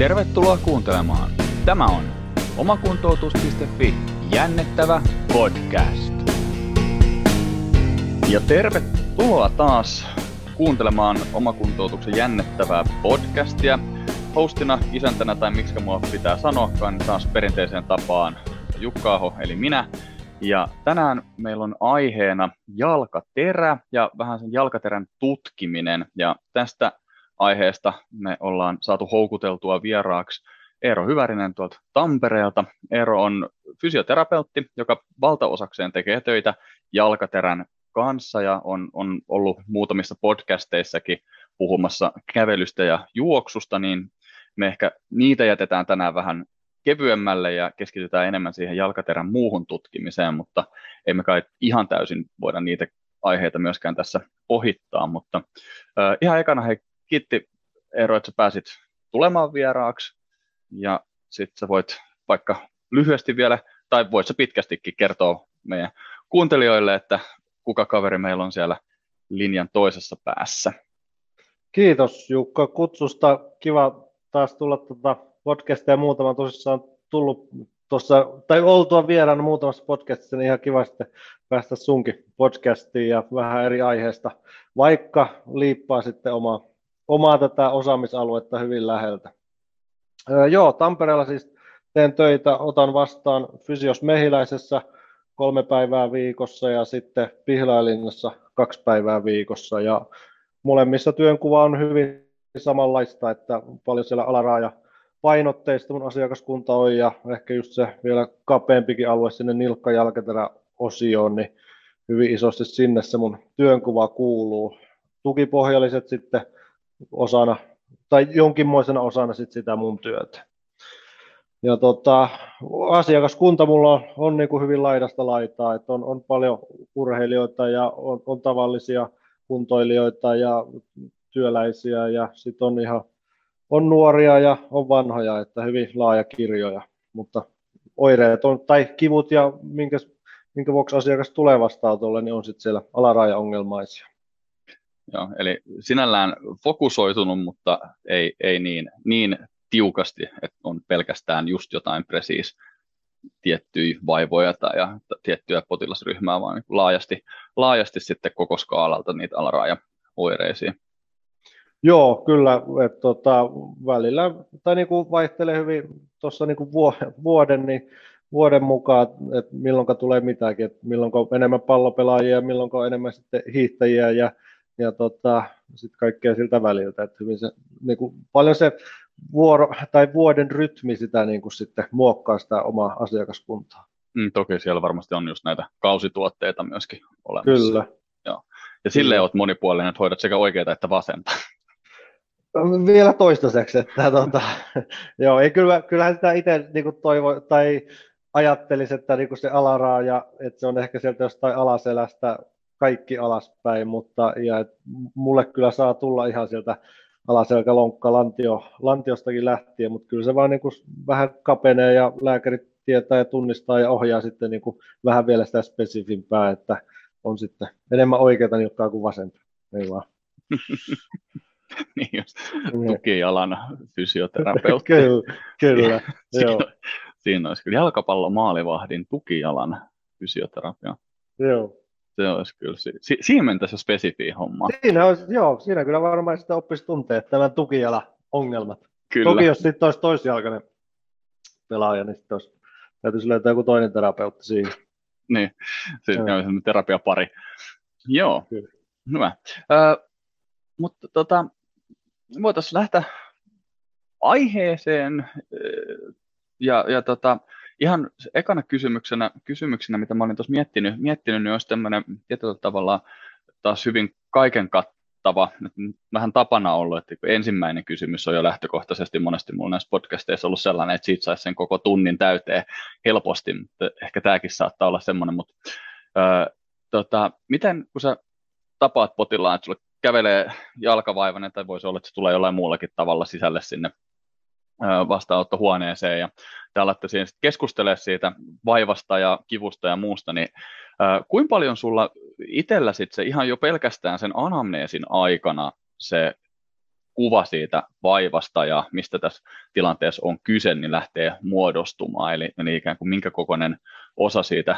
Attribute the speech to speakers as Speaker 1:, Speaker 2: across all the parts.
Speaker 1: Tervetuloa kuuntelemaan. Tämä on omakuntoutus.fi jännittävä podcast. Ja tervetuloa taas kuuntelemaan omakuntoutuksen jännittävää podcastia. Hostina, isäntänä tai miksi mua pitää sanoakaan, niin taas perinteiseen tapaan Jukka Aho, eli minä. Ja tänään meillä on aiheena jalkaterä ja vähän sen jalkaterän tutkiminen. Ja tästä aiheesta me ollaan saatu houkuteltua vieraaksi Eero Hyvärinen tuolta Tampereelta. Eero on fysioterapeutti, joka valtaosakseen tekee töitä jalkaterän kanssa ja on, on ollut muutamissa podcasteissakin puhumassa kävelystä ja juoksusta, niin me ehkä niitä jätetään tänään vähän kevyemmälle ja keskitytään enemmän siihen jalkaterän muuhun tutkimiseen, mutta emme kai ihan täysin voida niitä aiheita myöskään tässä ohittaa, mutta äh, ihan ekana hei, kiitti Eero, että sä pääsit tulemaan vieraaksi ja sitten sä voit vaikka lyhyesti vielä, tai voit sä pitkästikin kertoa meidän kuuntelijoille, että kuka kaveri meillä on siellä linjan toisessa päässä.
Speaker 2: Kiitos Jukka kutsusta. Kiva taas tulla tuota podcastia muutama tosissaan tullut tuossa, tai oltua vieraana muutamassa podcastissa, niin ihan kiva sitten päästä sunkin podcastiin ja vähän eri aiheesta, vaikka liippaa sitten omaa, omaa tätä osaamisaluetta hyvin läheltä. Öö, joo, Tampereella siis teen töitä, otan vastaan Fysios Mehiläisessä kolme päivää viikossa ja sitten Pihlailinnassa kaksi päivää viikossa ja molemmissa työnkuva on hyvin samanlaista, että paljon siellä alaraaja painotteista mun asiakaskunta on ja ehkä just se vielä kapeampikin alue sinne nilkka osioon, niin hyvin isosti sinne se mun työnkuva kuuluu. Tukipohjalliset sitten osana tai jonkinmoisena osana sit sitä mun työtä. Ja tota, asiakaskunta mulla on, on niin kuin hyvin laidasta laitaa, että on, on paljon urheilijoita ja on, on tavallisia kuntoilijoita ja työläisiä ja sitten on ihan on nuoria ja on vanhoja, että hyvin laaja kirjoja, mutta oireet on, tai kivut ja minkä, minkä vuoksi asiakas tulee vastaanotolle, niin on sitten siellä alaraja-ongelmaisia.
Speaker 1: Joo, eli sinällään fokusoitunut, mutta ei, ei niin, niin tiukasti, että on pelkästään just jotain presiis tiettyjä vaivoja tai ja, tiettyä potilasryhmää, vaan niin laajasti, laajasti sitten koko skaalalta niitä alaraja-oireisia.
Speaker 2: Joo, kyllä, että tota, välillä, tai niin kuin vaihtelee hyvin tuossa niin kuin vuoden, niin vuoden mukaan, että milloin tulee mitäkin, että milloin on enemmän pallopelaajia milloin on enemmän sitten hiihtäjiä ja, ja tota, sitten kaikkea siltä väliltä, että hyvin se, niin kuin, paljon se vuoro, tai vuoden rytmi sitä niin kuin sitten muokkaa sitä omaa asiakaskuntaa.
Speaker 1: Mm, toki siellä varmasti on just näitä kausituotteita myöskin olemassa.
Speaker 2: Kyllä.
Speaker 1: Joo. Ja silleen olet monipuolinen, että hoidat sekä oikeita että vasenta.
Speaker 2: Vielä toistaiseksi, että tota, joo, ei kyllä, kyllähän sitä itse niin toivo, tai ajattelisi, että niin se alaraaja, että se on ehkä sieltä jostain alaselästä kaikki alaspäin, mutta ja et mulle kyllä saa tulla ihan sieltä alaselkä, lonkka, lantio, lantiostakin lähtien, mutta kyllä se vaan niin kuin vähän kapenee ja lääkärit tietää ja tunnistaa ja ohjaa sitten niin kuin vähän vielä sitä spesifimpää, että on sitten enemmän oikeita nilkkaa kuin vasenta. Ei vaan.
Speaker 1: niin jos tukijalan fysioterapeutti.
Speaker 2: kyllä, kyllä.
Speaker 1: siinä, siinä olisi kyllä jalkapallomaalivahdin tukijalan fysioterapia.
Speaker 2: Joo.
Speaker 1: Se olisi kyllä, si- siinä mentäisi jo spesifiä homma.
Speaker 2: Siinä, olisi, joo, siinä kyllä varmaan sitä oppisi tuntee tämän tukijala-ongelmat.
Speaker 1: Kyllä.
Speaker 2: Toki jos sitten olisi toisjalkainen pelaaja, niin sitten olisi, täytyisi löytää joku toinen terapeutti siinä.
Speaker 1: Niin, sitten on terapiapari. Joo, kyllä. hyvä. Ö, mutta tota, voitaisiin lähteä aiheeseen ja, ja tota, ihan ekana kysymyksenä, kysymyksenä, mitä mä olin tuossa miettinyt, miettinyt, niin olisi tämmöinen tietyllä tavalla taas hyvin kaiken kattava, vähän tapana ollut, että ensimmäinen kysymys on jo lähtökohtaisesti monesti mulla näissä podcasteissa ollut sellainen, että siitä saisi sen koko tunnin täyteen helposti, mutta ehkä tämäkin saattaa olla semmoinen, mutta ää, tota, miten kun sä tapaat potilaan, että sulle kävelee jalkavaivainen tai voisi olla, että se tulee jollain muullakin tavalla sisälle sinne vastaanottohuoneeseen ja te alatte siinä keskustelemaan siitä vaivasta ja kivusta ja muusta, niin äh, kuinka paljon sulla itsellä sit se ihan jo pelkästään sen anamneesin aikana se kuva siitä vaivasta ja mistä tässä tilanteessa on kyse, niin lähtee muodostumaan. Eli, eli ikään kuin minkä kokoinen osa siitä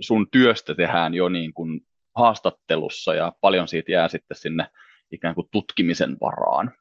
Speaker 1: sun työstä tehdään jo niin kuin haastattelussa ja paljon siitä jää sitten sinne ikään kuin tutkimisen varaan.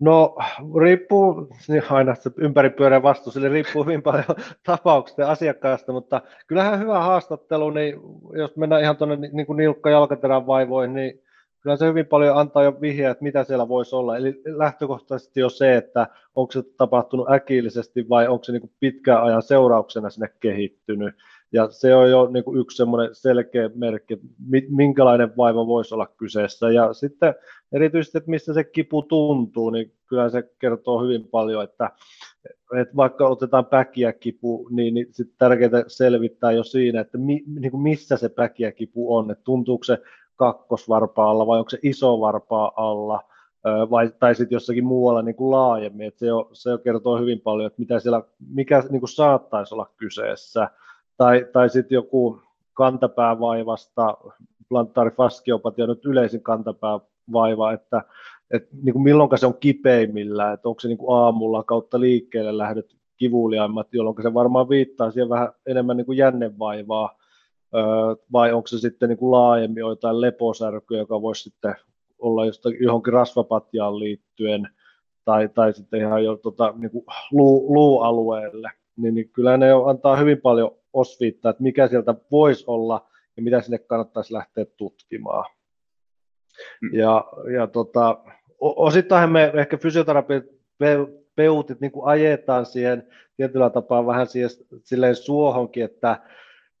Speaker 2: No riippuu, niin aina se ympäripyöreä vastuus, eli riippuu hyvin paljon tapauksista ja asiakkaasta, mutta kyllähän hyvä haastattelu, niin jos mennään ihan tuonne niin kuin nilkka jalkaterän vaivoihin, niin kyllä se hyvin paljon antaa jo vihjeä, että mitä siellä voisi olla. Eli lähtökohtaisesti jo se, että onko se tapahtunut äkillisesti vai onko se niin pitkän ajan seurauksena sinne kehittynyt. Ja se on jo niin kuin yksi semmoinen selkeä merkki, minkälainen vaiva voisi olla kyseessä. Ja sitten erityisesti, että missä se kipu tuntuu, niin kyllä se kertoo hyvin paljon, että, että vaikka otetaan päkiä kipu, niin, niin sitten tärkeää selvittää jo siinä, että mi, niin kuin missä se päkiä kipu on, että tuntuuko se kakkosvarpaa alla vai onko se iso varpaa alla, vai, tai sitten jossakin muualla niin kuin laajemmin, että se, jo, se jo kertoo hyvin paljon, että mitä siellä, mikä niin kuin saattaisi olla kyseessä, tai, tai sitten joku kantapäävaivasta, plantaarifaskiopatia nyt yleisin kantapäävaiva, että, että niin kuin milloin se on kipeimmillä, että onko se niin kuin aamulla kautta liikkeelle lähdet kivuliaimmat, jolloin se varmaan viittaa siihen vähän enemmän niin kuin jännevaivaa, vai onko se sitten niin kuin laajemmin jotain leposärkyä, joka voisi sitten olla jostakin, johonkin rasvapatjaan liittyen, tai, tai sitten ihan jo tota, niin kuin luu, luualueelle, niin, niin kyllä ne antaa hyvin paljon osviittaa, että mikä sieltä voisi olla ja mitä sinne kannattaisi lähteä tutkimaan. Mm. Ja, ja tota, osittain me ehkä fysioterapeutit niin kuin ajetaan siihen tietyllä tapaa vähän siihen, silleen suohonkin, että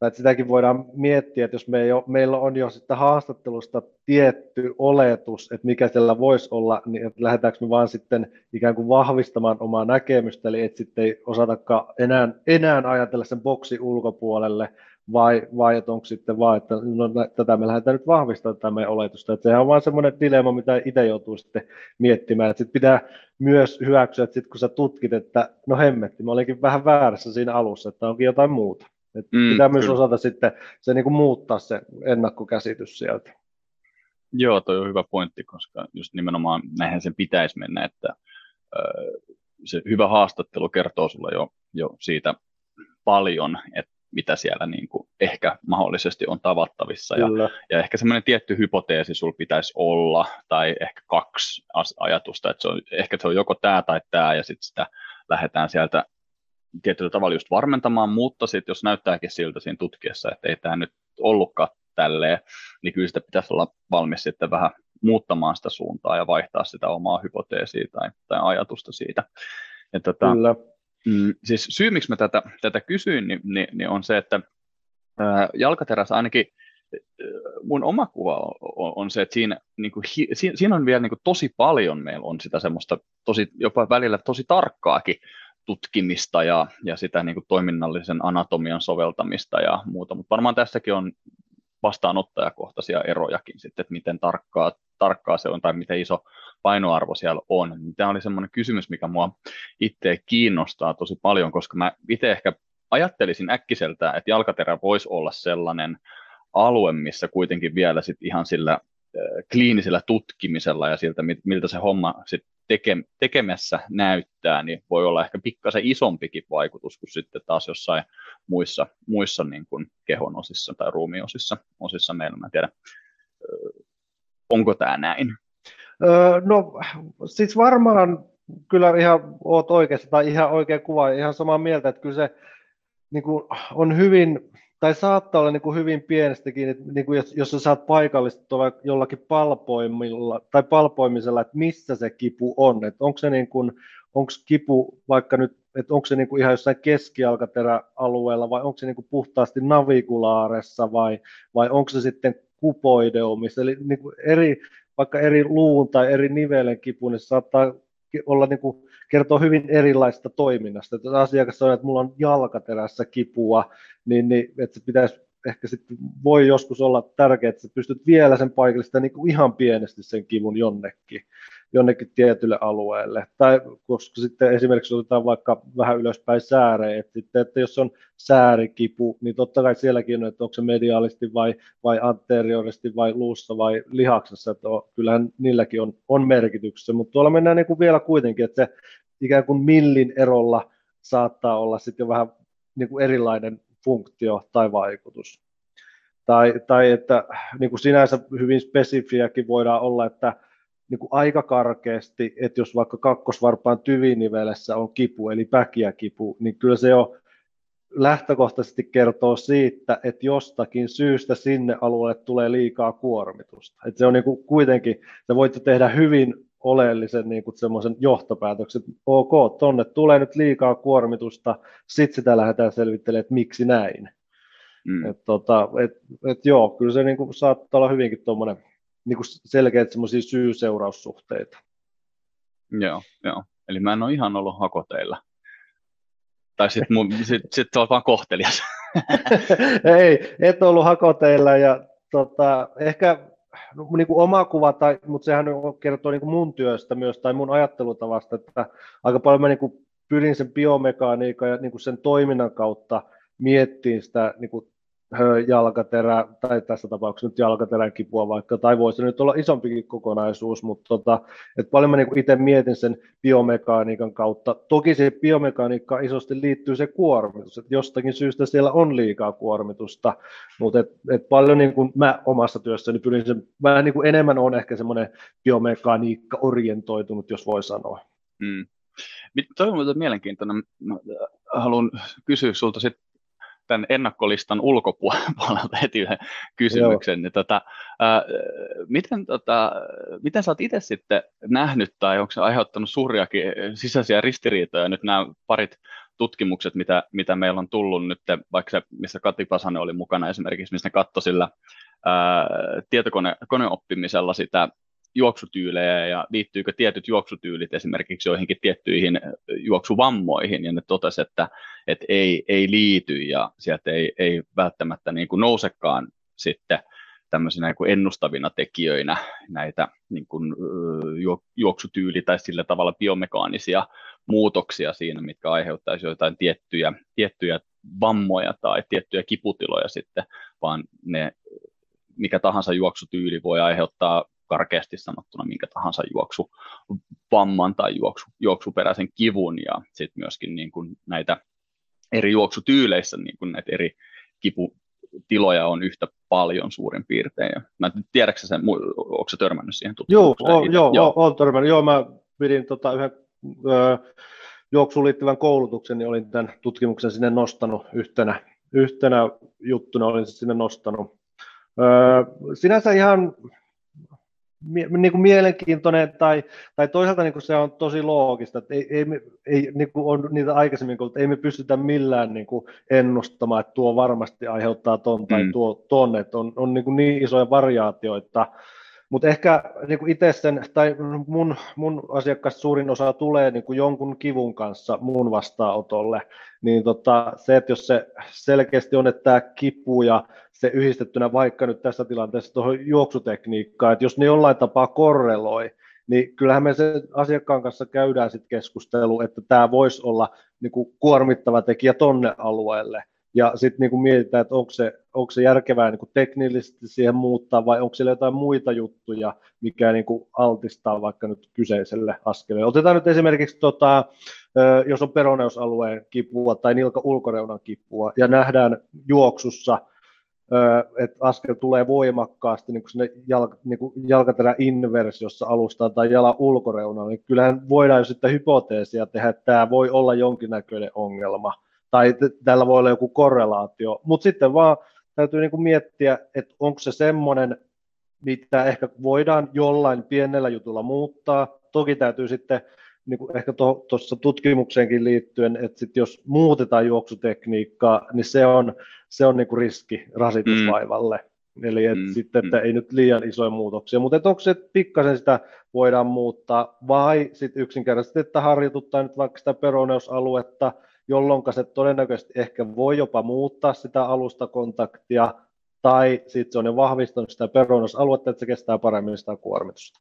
Speaker 2: tai että sitäkin voidaan miettiä, että jos me jo, meillä on jo sitten haastattelusta tietty oletus, että mikä siellä voisi olla, niin lähdetäänkö me vaan sitten ikään kuin vahvistamaan omaa näkemystä, eli että sitten ei osatakaan enää, enää ajatella sen boksi ulkopuolelle, vai, vai että onko sitten vaan, että no, tätä me lähdetään nyt vahvistamaan tätä meidän oletusta. Että sehän on vaan semmoinen dilemma, mitä itse joutuu sitten miettimään. Sitten pitää myös hyväksyä, että sitten kun sä tutkit, että no hemmetti, mä olinkin vähän väärässä siinä alussa, että onkin jotain muuta. Et mm, pitää myös kyllä. osata sitten se niin kuin muuttaa se ennakkokäsitys sieltä.
Speaker 1: Joo, toi on hyvä pointti, koska just nimenomaan näinhän sen pitäisi mennä, että se hyvä haastattelu kertoo sulle jo, jo siitä paljon, että mitä siellä niin kuin ehkä mahdollisesti on tavattavissa. Ja, ja ehkä semmoinen tietty hypoteesi sulla pitäisi olla, tai ehkä kaksi ajatusta, että se on, ehkä se on joko tämä tai tämä, ja sitten sitä lähdetään sieltä tietyllä tavalla just varmentamaan, mutta sitten jos näyttääkin siltä siinä tutkiessa, että ei tämä nyt ollutkaan tälleen, niin kyllä sitä pitäisi olla valmis sitten vähän muuttamaan sitä suuntaa ja vaihtaa sitä omaa hypoteesia tai, tai ajatusta siitä. Ja tota, kyllä. Mm, siis syy, miksi mä tätä, tätä kysyin, niin, niin, niin on se, että ää, jalkaterässä ainakin mun oma kuva on, on se, että siinä, niin kuin, siinä on vielä niin kuin, tosi paljon meillä on sitä semmoista tosi, jopa välillä tosi tarkkaakin tutkimista ja, ja sitä niin kuin toiminnallisen anatomian soveltamista ja muuta, mutta varmaan tässäkin on vastaanottajakohtaisia erojakin sitten, että miten tarkkaa, tarkkaa se on tai miten iso painoarvo siellä on. Tämä oli semmoinen kysymys, mikä mua itse kiinnostaa tosi paljon, koska mä itse ehkä ajattelisin äkkiseltä, että jalkaterä voisi olla sellainen alue, missä kuitenkin vielä sit ihan sillä kliinisellä tutkimisella ja siltä, miltä se homma sit teke, tekemässä näyttää, niin voi olla ehkä pikkasen isompikin vaikutus kuin sitten taas jossain muissa, muissa niin kuin kehon osissa tai ruumiosissa osissa meillä. Mä en tiedä, onko tämä näin?
Speaker 2: Öö, no siis varmaan kyllä ihan oot oikeassa tai ihan oikea kuva, ihan samaa mieltä, että kyllä se niin kuin, on hyvin tai saattaa olla niin kuin hyvin pienestäkin, että niin kuin jos, jos sä saat paikallistua jollakin palpoimilla, tai palpoimisella, että missä se kipu on, että onko se niin kuin, onko kipu vaikka nyt, että onko se niin kuin ihan jossain keskialkateräalueella vai onko se niin kuin puhtaasti navikulaaressa vai, vai onko se sitten kupoideumissa, eli niin kuin eri, vaikka eri luun tai eri nivelen kipu, niin se saattaa olla niin kuin, kertoo hyvin erilaista toiminnasta. Että asiakas sanoo, että mulla on jalkaterässä kipua, niin, niin että se pitäisi ehkä sitten voi joskus olla tärkeää, että sä pystyt vielä sen paikallista niin kuin ihan pienesti sen kivun jonnekin jonnekin tietylle alueelle. Tai koska sitten esimerkiksi otetaan vaikka vähän ylöspäin sääreen, että, sitten, että jos on säärikipu, niin totta kai sielläkin on, että onko se mediaalisti vai, vai anterioristi vai luussa vai lihaksessa, että on, kyllähän niilläkin on, on merkityksessä, mutta tuolla mennään niin kuin vielä kuitenkin, että se ikään kuin millin erolla saattaa olla sitten jo vähän niin kuin erilainen funktio tai vaikutus. Tai, tai että niin kuin sinänsä hyvin spesifiäkin voidaan olla, että niin kuin aika karkeasti, että jos vaikka kakkosvarpaan tyvinivelessä on kipu, eli päkiä kipu, niin kyllä se jo lähtökohtaisesti kertoo siitä, että jostakin syystä sinne alueelle tulee liikaa kuormitusta. Että se on niin kuin kuitenkin, se voitte tehdä hyvin oleellisen niin kuin semmoisen johtopäätöksen, että ok, tonne tulee nyt liikaa kuormitusta, sitten sitä lähdetään selvittelemään, että miksi näin. Mm. Et, tota, et, et joo, kyllä se niin kuin saattaa olla hyvinkin tuommoinen niin selkeät semmoisia syy-seuraussuhteita.
Speaker 1: Joo, joo. Eli mä en ole ihan ollut hakoteilla. Tai sitten sit, sit olet vaan kohtelias.
Speaker 2: Ei, et ollut hakoteilla ja tota, ehkä niin kuin oma kuva, tai, mutta sehän kertoo niin kuin mun työstä myös tai mun ajattelutavasta, että aika paljon mä niin kuin pyrin sen biomekaniikan ja niin kuin sen toiminnan kautta miettiin sitä niin kuin jalkaterä, tai tässä tapauksessa nyt jalkaterän kipua vaikka, tai voisi nyt olla isompikin kokonaisuus, mutta tota, et paljon mä niin itse mietin sen biomekaniikan kautta. Toki se biomekaniikka isosti liittyy se kuormitus, että jostakin syystä siellä on liikaa kuormitusta, mutta et, et paljon niin kuin mä omassa työssäni pyrin sen, vähän niin kuin enemmän on ehkä semmoinen biomekaniikka orientoitunut, jos voi sanoa. Mm.
Speaker 1: Toi on mielenkiintoinen. Mä haluan kysyä sit tämän ennakkolistan ulkopuolelta heti yhden kysymyksen. Niin tota, ää, miten, tota, miten sä oot itse sitten nähnyt tai onko se aiheuttanut suuriakin sisäisiä ristiriitoja nyt nämä parit tutkimukset, mitä, mitä meillä on tullut nyt, vaikka se, missä Kati Pasanen oli mukana esimerkiksi, missä ne katsoi sillä ää, tietokoneoppimisella sitä juoksutyylejä ja liittyykö tietyt juoksutyylit esimerkiksi joihinkin tiettyihin juoksuvammoihin, ja ne totesi, että, että ei, ei liity ja sieltä ei, ei välttämättä niin kuin nousekaan sitten tämmöisinä niin kuin ennustavina tekijöinä näitä niin kuin, juoksutyyli- tai sillä tavalla biomekaanisia muutoksia siinä, mitkä aiheuttaisi jotain tiettyjä, tiettyjä vammoja tai tiettyjä kiputiloja sitten, vaan ne mikä tahansa juoksutyyli voi aiheuttaa karkeasti sanottuna minkä tahansa juoksu vamman tai juoksu, juoksuperäisen kivun ja sitten myöskin niin kuin näitä eri juoksutyyleissä niin kuin näitä eri kiputiloja on yhtä paljon suurin piirtein. Ja mä en tiedä, sen, onko se törmännyt siihen
Speaker 2: tutkimukseen? Joo, joo, joo. olen törmännyt. Joo, mä pidin tota yhden ö, juoksuun liittyvän koulutuksen, niin olin tämän tutkimuksen sinne nostanut yhtenä, yhtenä juttuna, olin sinne nostanut. Ö, sinänsä ihan niin kuin mielenkiintoinen tai, tai toisaalta niin kuin se on tosi loogista, että ei, ei, ei niin kuin on niitä aikaisemmin kuullut, ei me pystytä millään niin kuin ennustamaan, että tuo varmasti aiheuttaa ton tai mm. tuo ton, että on, on niin, kuin niin isoja variaatioita, mutta ehkä niin itse sen, tai mun, mun asiakas suurin osa tulee niin kuin jonkun kivun kanssa mun vastaanotolle, niin tota, se, että jos se selkeästi on, että tämä kipu ja se yhdistettynä vaikka nyt tässä tilanteessa tuohon juoksutekniikkaan, että jos ne jollain tapaa korreloi, niin kyllähän me sen asiakkaan kanssa käydään sitten keskustelu, että tämä voisi olla niin kuin kuormittava tekijä tonne alueelle. Ja sitten niin mietitään, että onko se, onko se järkevää niin kuin teknillisesti siihen muuttaa vai onko siellä jotain muita juttuja, mikä niin kuin altistaa vaikka nyt kyseiselle askeleelle. Otetaan nyt esimerkiksi, tota, jos on peroneusalueen kipua tai nilka ulkoreunan kipua ja nähdään juoksussa, että askel tulee voimakkaasti niin kuin sinne jalka, niin kuin jalkaterän inversiossa alustaan tai jalan ulkoreunaan, niin kyllähän voidaan jo sitten hypoteesia tehdä, että tämä voi olla jonkinnäköinen ongelma tai tällä voi olla joku korrelaatio, mutta sitten vaan täytyy niin kuin miettiä, että onko se semmoinen, mitä ehkä voidaan jollain pienellä jutulla muuttaa. Toki täytyy sitten niin kuin ehkä tuossa tutkimukseenkin liittyen, että sit jos muutetaan juoksutekniikkaa, niin se on, se on niin kuin riski rasitusvaivalle. Mm. Eli et mm. sitten, että mm. ei nyt liian isoja muutoksia, mutta onko se, että pikkasen sitä voidaan muuttaa, vai sitten yksinkertaisesti, että harjoituttaa nyt vaikka sitä peroneusaluetta, jolloin se todennäköisesti ehkä voi jopa muuttaa sitä alustakontaktia, tai sitten se on jo vahvistanut sitä perunasaluetta, että se kestää paremmin sitä kuormitusta.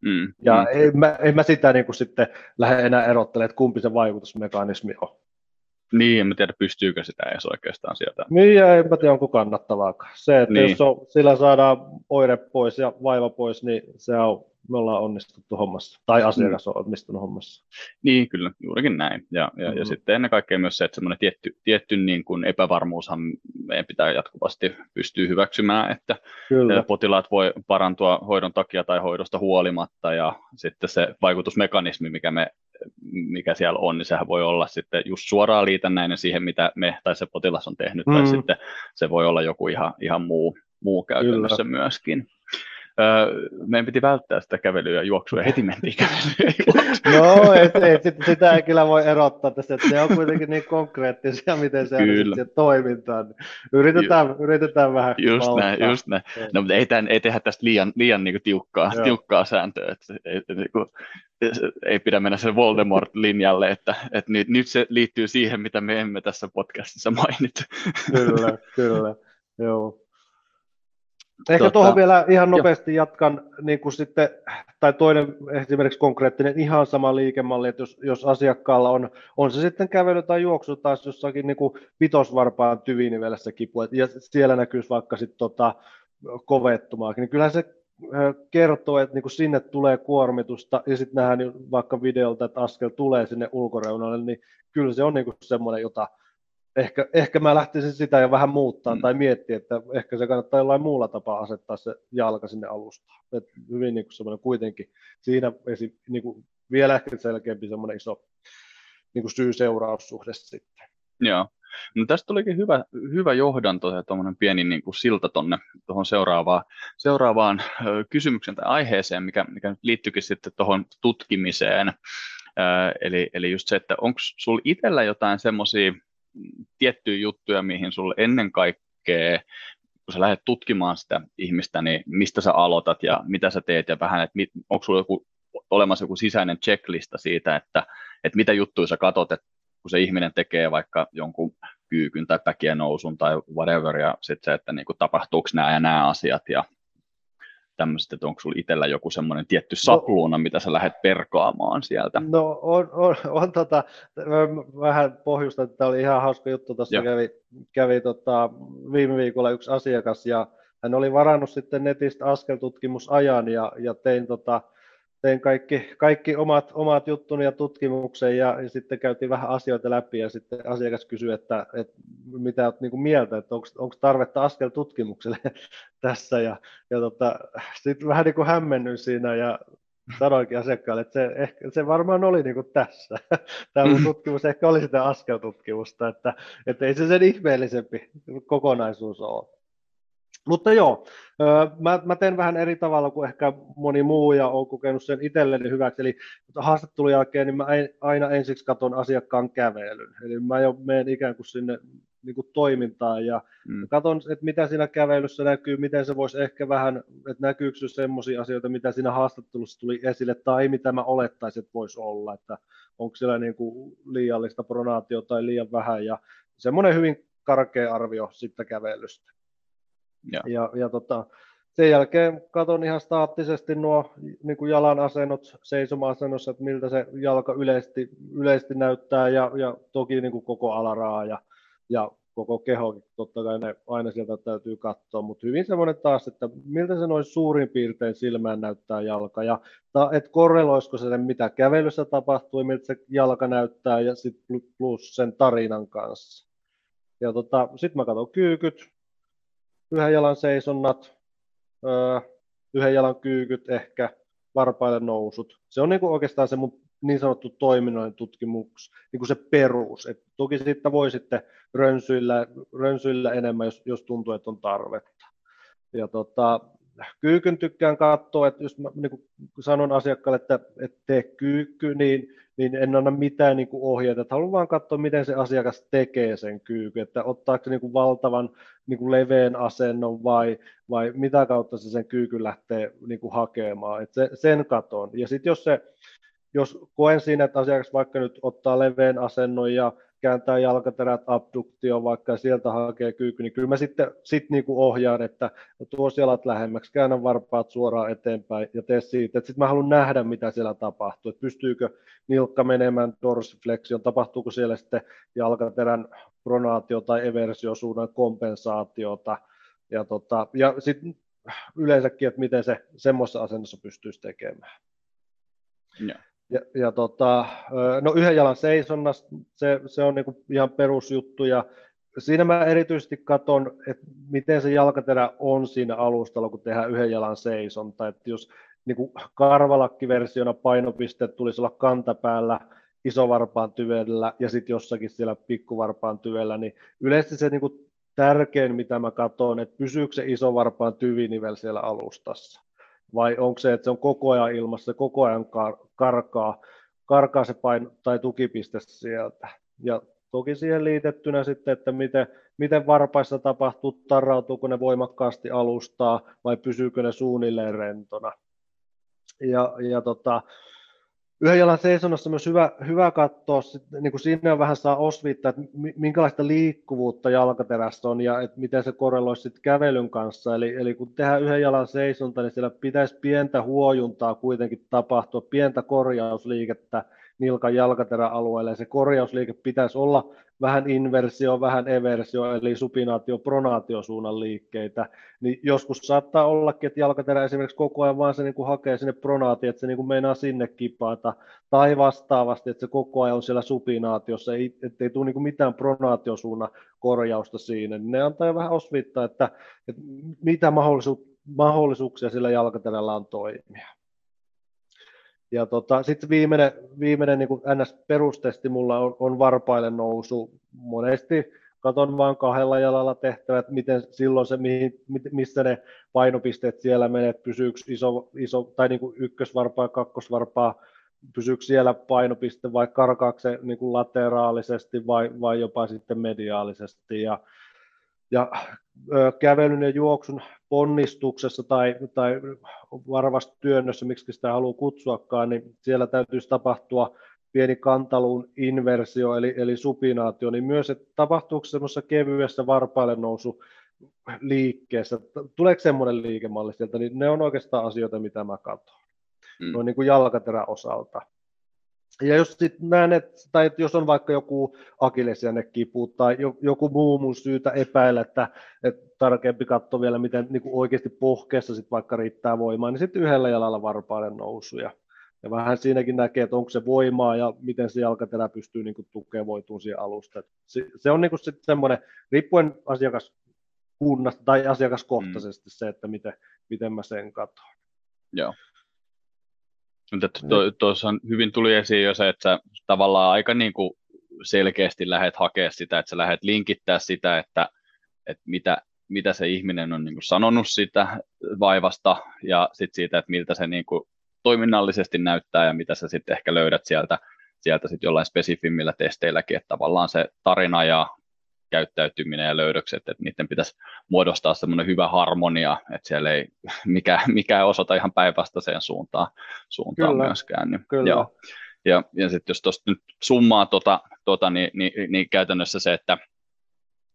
Speaker 2: Mm, ja mm. En, mä, en mä sitä niin kuin sitten lähde enää erottelemaan, että kumpi se vaikutusmekanismi on.
Speaker 1: Niin, en mä tiedä, pystyykö sitä edes oikeastaan sieltä.
Speaker 2: Niin, ja en mä tiedä, onko kannattavaakaan. Se, että niin. jos on, sillä saadaan oire pois ja vaiva pois, niin se on me ollaan onnistuttu hommassa, tai asiakas on onnistunut hommassa.
Speaker 1: Niin, kyllä, juurikin näin. Ja, ja, mm-hmm. ja sitten ennen kaikkea myös se, että semmoinen tietty, tietty niin kuin epävarmuushan meidän pitää jatkuvasti pystyä hyväksymään, että kyllä. potilaat voi parantua hoidon takia tai hoidosta huolimatta, ja sitten se vaikutusmekanismi, mikä, me, mikä siellä on, niin sehän voi olla sitten just suoraan liitännäinen siihen, mitä me tai se potilas on tehnyt, mm. tai sitten se voi olla joku ihan, ihan muu, muu käytännössä Kyllä. myöskin meidän piti välttää sitä kävelyä ja juoksua ja heti mentiin kävelyä
Speaker 2: Joo, et, et, sit, sitä ei kyllä voi erottaa tästä, että ne on kuitenkin niin konkreettisia, miten se on toimintaan. Yritetään, Ju, yritetään vähän
Speaker 1: Just valtaa. näin, just näin. No, mutta ei, tämän, ei tehdä tästä liian, liian niin tiukkaa, tiukkaa sääntöä, että ei, niin kuin, ei pidä mennä sen Voldemort-linjalle, että, että nyt, nyt se liittyy siihen, mitä me emme tässä podcastissa mainittu.
Speaker 2: Kyllä, kyllä, joo. Ehkä tuota, tuohon vielä ihan nopeasti jo. jatkan, niin kuin sitten, tai toinen esimerkiksi konkreettinen ihan sama liikemalli, että jos, jos asiakkaalla on, on se sitten kävely tai juoksu taas jossakin niin kuin vitosvarpaan tyvinivelessä kipu, ja siellä näkyisi vaikka sitten tota, kovettumaakin, niin kyllähän se kertoo, että niin kuin sinne tulee kuormitusta, ja sitten nähdään vaikka videolta, että askel tulee sinne ulkoreunalle, niin kyllä se on niin kuin semmoinen, jota ehkä, ehkä mä lähtisin sitä jo vähän muuttaa mm. tai miettiä, että ehkä se kannattaa jollain muulla tapaa asettaa se jalka sinne alustaan. Et hyvin niin kuin semmoinen kuitenkin siinä esi, niin kuin vielä ehkä selkeämpi semmoinen iso niin kuin syy-seuraussuhde sitten.
Speaker 1: Joo. No tästä tulikin hyvä, hyvä johdanto ja tuommoinen pieni niin kuin silta tuonne tuohon seuraavaan, seuraavaan kysymykseen tai aiheeseen, mikä, mikä liittyykin sitten tuohon tutkimiseen. Eli, eli just se, että onko sinulla itsellä jotain semmoisia tiettyjä juttuja, mihin sulle ennen kaikkea, kun sä lähdet tutkimaan sitä ihmistä, niin mistä sä aloitat ja mitä sä teet ja vähän, että onko sulla joku, olemassa joku sisäinen checklista siitä, että, että mitä juttuja sä katot, että kun se ihminen tekee vaikka jonkun kyykyn tai päkien nousun tai whatever, ja sitten se, että niin tapahtuuko nämä ja nämä asiat, ja tämmöiset, että onko sulla itsellä joku semmoinen tietty no- sapluuna, no, mitä sä lähdet perkaamaan sieltä?
Speaker 2: No on, on, on tota, vähän pohjusta, että tämä oli ihan hauska juttu, tuossa kävi, kävi tota, viime viikolla yksi asiakas ja hän oli varannut sitten netistä askeltutkimusajan ja, ja tein tota, tein kaikki, kaikki omat, omat juttuni ja tutkimuksen ja, ja sitten käytiin vähän asioita läpi ja sitten asiakas kysyi, että, että mitä olet niin mieltä, että onko, onko tarvetta askel tutkimukselle tässä ja, ja tota, sitten vähän niin kuin hämmennyin siinä ja sanoinkin asiakkaalle, että se, ehkä, se varmaan oli niin kuin tässä. Tämä mun tutkimus ehkä oli sitä askeltutkimusta, että, että ei se sen ihmeellisempi kokonaisuus ole. Mutta joo, mä, mä teen vähän eri tavalla kuin ehkä moni muu ja olen kokenut sen itselleni hyväksi. Eli haastattelun jälkeen niin mä aina ensiksi katson asiakkaan kävelyn. Eli mä jo menen ikään kuin sinne niin kuin toimintaan ja mm. katson, että mitä siinä kävelyssä näkyy, miten se voisi ehkä vähän, että näkyykö semmoisia asioita, mitä siinä haastattelussa tuli esille tai mitä mä olettaisin, että voisi olla, että onko siellä niin kuin liiallista pronaatio tai liian vähän ja semmoinen hyvin karkea arvio sitten kävelystä. Ja, ja, ja tota, sen jälkeen katson ihan staattisesti nuo niin kuin jalan asennot seisoma-asennossa, että miltä se jalka yleisesti, yleisesti näyttää ja, ja toki niin kuin koko alaraa ja, ja koko keho, totta kai ne aina sieltä täytyy katsoa, mutta hyvin semmoinen taas, että miltä se noin suurin piirtein silmään näyttää jalka, ja että korreloisiko se sen, mitä kävelyssä tapahtuu, miltä se jalka näyttää, ja sitten plus sen tarinan kanssa. Ja tota, sitten mä katson kyykyt, yhden jalan seisonnat, yhden jalan kyykyt ehkä, varpaille nousut. Se on niin kuin oikeastaan se mun niin sanottu toiminnollinen tutkimus, niin kuin se perus. Et toki siitä voi sitten rönsyillä, rönsyillä enemmän, jos, jos tuntuu, että on tarvetta. Ja tota, kyykyn tykkään katsoa, että jos mä niin kuin sanon asiakkaalle, että, että tee kyykky, niin, niin en anna mitään niin kuin ohjeita, että haluan vaan katsoa, miten se asiakas tekee sen kyykyn, että ottaako se niin kuin valtavan niin kuin leveän asennon vai, vai mitä kautta se sen kyykyn lähtee niin kuin hakemaan, että se, sen katon. Ja sitten jos se jos koen siinä, että asiakas vaikka nyt ottaa leveän asennon ja kääntää jalkaterät abduktio vaikka sieltä hakee kyykky, niin kyllä mä sitten sit niin kuin ohjaan, että tuo jalat lähemmäksi, käännä varpaat suoraan eteenpäin ja tee siitä. Sitten mä haluan nähdä, mitä siellä tapahtuu, että pystyykö nilkka menemään dorsifleksioon, tapahtuuko siellä sitten jalkaterän pronaatio tai eversiosuunnan kompensaatiota, ja, tota, ja sitten yleensäkin, että miten se semmoisessa asennossa pystyisi tekemään. Ja. Ja, ja tota, no yhden jalan seisonnasta, se, se on niinku ihan perusjuttu, ja siinä mä erityisesti katson, että miten se jalkaterä on siinä alustalla, kun tehdään yhden jalan seisonta, että jos niin kuin karvalakkiversiona painopiste tulisi olla kantapäällä, isovarpaan tyvellä ja sitten jossakin siellä pikkuvarpaan tyvellä, niin yleisesti se niin kuin tärkein, mitä mä katson, että pysyykö se isovarpaan tyvinivel siellä alustassa vai onko se, että se on koko ajan ilmassa, koko ajan kar- karkaa, karkaa se paino tai tukipiste sieltä. Ja toki siihen liitettynä sitten, että miten, miten varpaissa tapahtuu, tarrautuuko ne voimakkaasti alustaa vai pysyykö ne suunnilleen rentona. Ja, ja tota, yhden jalan seisonnassa myös hyvä, hyvä katsoa, niin kuin siinä vähän saa osviittaa, että minkälaista liikkuvuutta jalkaterässä on ja että miten se korreloisi sitten kävelyn kanssa. Eli, eli kun tehdään yhden jalan seisonta, niin siellä pitäisi pientä huojuntaa kuitenkin tapahtua, pientä korjausliikettä nilkan jalkateräalueelle. Ja se korjausliike pitäisi olla vähän inversio, vähän eversio, eli supinaatio, pronaatiosuunnan liikkeitä, niin joskus saattaa ollakin, että jalkaterä esimerkiksi koko ajan vaan se niin kuin hakee sinne pronaatio, että se niin kuin meinaa sinne kipata, tai vastaavasti, että se koko ajan on siellä supinaatiossa, ei, ettei tule niin kuin mitään pronaatiosuunnan korjausta siinä, niin ne antaa vähän osvittaa, että, että mitä mahdollisuuksia sillä jalkaterällä on toimia. Ja tota, sitten viimeinen, viimeinen niin kuin NS-perustesti mulla on, on varpaille nousu. Monesti katon vain kahdella jalalla tehtävät, miten silloin se, mihin, missä ne painopisteet siellä menee, pysyykö iso, iso tai niin kuin ykkösvarpaa kakkosvarpaa, pysyykö siellä painopiste vai karkaako se niin kuin lateraalisesti vai, vai jopa sitten mediaalisesti. Ja, ja kävelyn ja juoksun ponnistuksessa tai, tai varvasta työnnössä, miksi sitä haluaa kutsuakaan, niin siellä täytyisi tapahtua pieni kantaluun inversio eli, eli supinaatio, niin myös, että tapahtuuko semmoisessa kevyessä varpaille nousu liikkeessä, tuleeko semmoinen liikemalli sieltä, niin ne on oikeastaan asioita, mitä mä katson. Mm. Noin niin kuin jalkaterän osalta. Ja jos sit näen, että, tai että jos on vaikka joku kipu tai joku muu mun syytä epäillä, että, että tarkempi katso vielä, miten niin kuin oikeasti pohkeessa sit vaikka riittää voimaa, niin sitten yhdellä jalalla varpaiden nousuja. Ja vähän siinäkin näkee, että onko se voimaa ja miten se jalkaterä pystyy niin tukevoitumaan siihen alusta. Se, se on niin kuin semmoinen, riippuen asiakaskunnasta tai asiakaskohtaisesti mm. se, että miten, miten mä sen katson.
Speaker 1: Joo. Mutta tuossa to, hyvin tuli esiin jo se, että sä tavallaan aika niin kuin selkeästi lähdet hakemaan sitä, että sä lähdet linkittää sitä, että, että mitä, mitä se ihminen on niin kuin sanonut sitä vaivasta ja sitten siitä, että miltä se niin kuin toiminnallisesti näyttää ja mitä sä sitten ehkä löydät sieltä, sieltä sitten jollain spesifimmillä testeilläkin, että tavallaan se tarina ja käyttäytyminen ja löydökset, että niiden pitäisi muodostaa semmoinen hyvä harmonia, että siellä ei mikä, mikä osata ihan päinvastaiseen suuntaan, suuntaan kyllä, myöskään. Niin, kyllä. Joo. Ja, ja sitten jos tuosta nyt summaa tota, tota, niin, niin, niin käytännössä se, että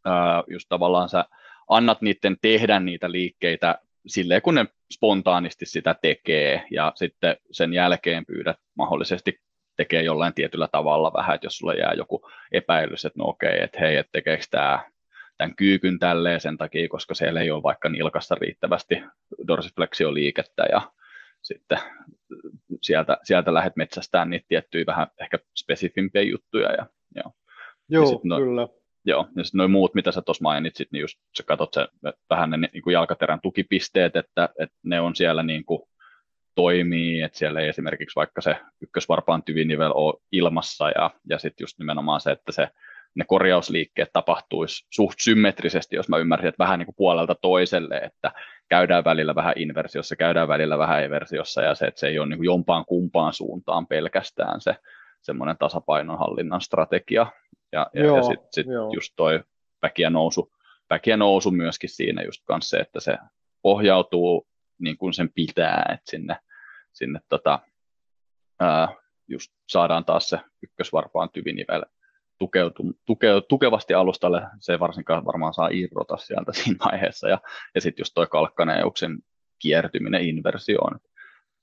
Speaker 1: ää, just tavallaan sä annat niiden tehdä niitä liikkeitä silleen, kun ne spontaanisti sitä tekee, ja sitten sen jälkeen pyydät mahdollisesti tekee jollain tietyllä tavalla vähän, että jos sulla jää joku epäilys, että no okei, että hei, että tekeekö tämä tämän kyykyn tälleen sen takia, koska siellä ei ole vaikka nilkassa riittävästi dorsifleksioliikettä ja sitten sieltä, sieltä lähdet metsästään niitä tiettyjä vähän ehkä spesifimpiä juttuja. Ja, joo,
Speaker 2: joo ja no, kyllä.
Speaker 1: Joo, ja sitten noin muut, mitä sä tuossa mainitsit, niin just sä katsot se, vähän ne niin kuin jalkaterän tukipisteet, että, että ne on siellä niin kuin toimii, että siellä ei esimerkiksi vaikka se ykkösvarpaan tyvinivel ole ilmassa ja, ja sitten just nimenomaan se, että se, ne korjausliikkeet tapahtuisi suht symmetrisesti, jos mä ymmärsin, että vähän niin kuin puolelta toiselle, että käydään välillä vähän inversiossa, käydään välillä vähän eversiossa ja se, että se ei ole niin kuin jompaan kumpaan suuntaan pelkästään se semmoinen tasapainonhallinnan strategia. Ja, ja, ja sitten sit just toi väkiä nousu, väkiä nousu myöskin siinä just kanssa se, että se pohjautuu niin kuin sen pitää, että sinne, sinne tota, ää, just saadaan taas se ykkösvarpaan tyvinivel tukeutu, tuke, tukevasti alustalle, se ei varsinkaan varmaan saa irrota sieltä siinä vaiheessa. Ja, ja sitten just toi kalkkaneuksen kiertyminen inversioon.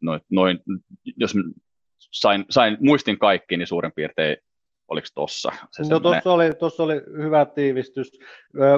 Speaker 1: Noin, noin, jos sain, sain, muistin kaikki, niin suurin piirtein oliko tuossa
Speaker 2: se No tuossa oli, tossa oli hyvä tiivistys.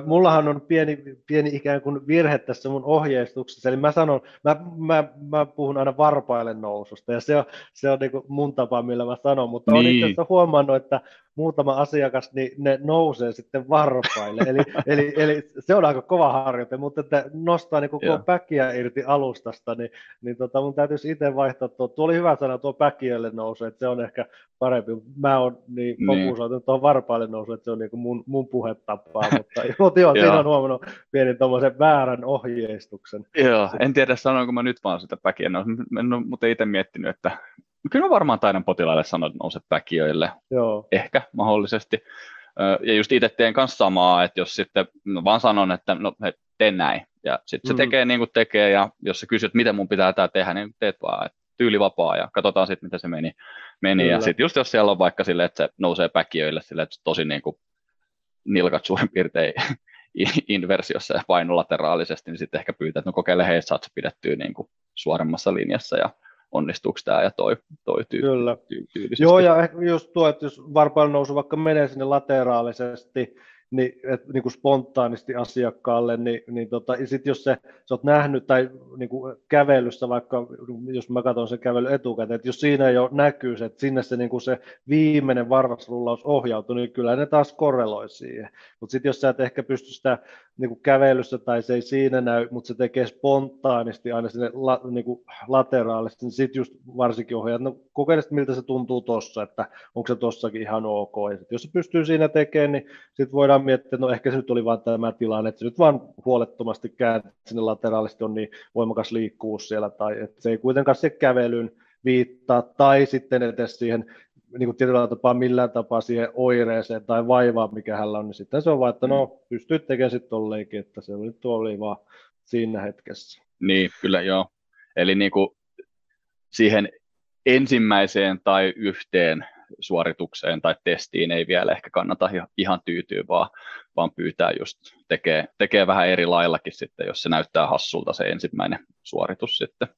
Speaker 2: Mullahan on pieni, pieni ikään kuin virhe tässä mun ohjeistuksessa, eli mä sanon, mä, mä, mä puhun aina varpaille noususta, ja se on, se on niin mun tapa, millä mä sanon, mutta niin. olen itse asiassa huomannut, että muutama asiakas, niin ne nousee sitten varpaille. eli, eli, eli, se on aika kova harjoite, mutta että nostaa niin koko päkiä irti alustasta, niin, niin tota, mun täytyisi itse vaihtaa tuo. Tuo oli hyvä sana, tuo päkiölle nousee, että se on ehkä parempi. Mä oon niin, niin. fokusoitunut tuohon varpaille nousee, että se on niin mun, mun puhetapaa, mutta, mutta joo, siinä on huomannut pieni tuommoisen väärän ohjeistuksen.
Speaker 1: Joo, en tiedä sanoinko mä nyt vaan sitä päkiä, no, en ole muuten itse miettinyt, että kyllä mä varmaan taidan potilaille sanoa, että nouse päkiöille. Joo. Ehkä mahdollisesti. Ja just itse teen kanssa samaa, että jos sitten no vaan sanon, että no he, tee näin. Ja sitten se mm. tekee niin kuin tekee, ja jos sä kysyt, miten mun pitää tämä tehdä, niin teet vaan, että tyylivapaa, ja katsotaan sitten, miten se meni. meni. Ja sitten just jos siellä on vaikka silleen, että se nousee päkiöille, silleen, että tosi niin kuin nilkat suurin piirtein inversiossa ja painolateraalisesti, niin sitten ehkä pyytää, että no kokeile hei, saat pidettyä niin kuin suoremmassa linjassa, ja onnistuuko tämä ja toi, toi tyy- Kyllä. Ty- tyylisesti.
Speaker 2: Joo, ja just tuo, että jos varpailla nousu vaikka menee sinne lateraalisesti, niin, et, niin kuin spontaanisti asiakkaalle, niin, niin tota, sit jos se, sä oot nähnyt tai niin kuin kävelyssä vaikka, jos mä katson sen kävely etukäteen, että jos siinä jo näkyy se, että sinne se, niin kuin se viimeinen varvasrullaus ohjautuu, niin kyllä ne taas korreloi siihen. Mutta sitten jos sä et ehkä pysty sitä niin kuin kävelyssä tai se ei siinä näy, mutta se tekee spontaanisti aina sinne la, niin kuin lateraalisesti, niin sitten just varsinkin ohjaa, no kokeile miltä se tuntuu tuossa, että onko se tossakin ihan ok. Ja sit, jos se pystyy siinä tekemään, niin sitten voidaan miettiä, että no ehkä se nyt oli vain tämä tilanne, että se nyt vaan huolettomasti kääntää sinne lateraalisesti on niin voimakas liikkuvuus siellä, tai että se ei kuitenkaan se kävelyn viittaa, tai sitten edes siihen niin kuin tietyllä tapaa millään tapaa siihen oireeseen tai vaivaan, mikä hänellä on, niin sitten se on vaan, että no mm. pystyy tekemään sitten tolleenkin, että se oli, tuo oli vaan siinä hetkessä.
Speaker 1: Niin, kyllä joo. Eli niin kuin siihen ensimmäiseen tai yhteen suoritukseen tai testiin ei vielä ehkä kannata ihan tyytyä, vaan, vaan pyytää just tekee, tekee vähän eri laillakin sitten, jos se näyttää hassulta se ensimmäinen suoritus sitten.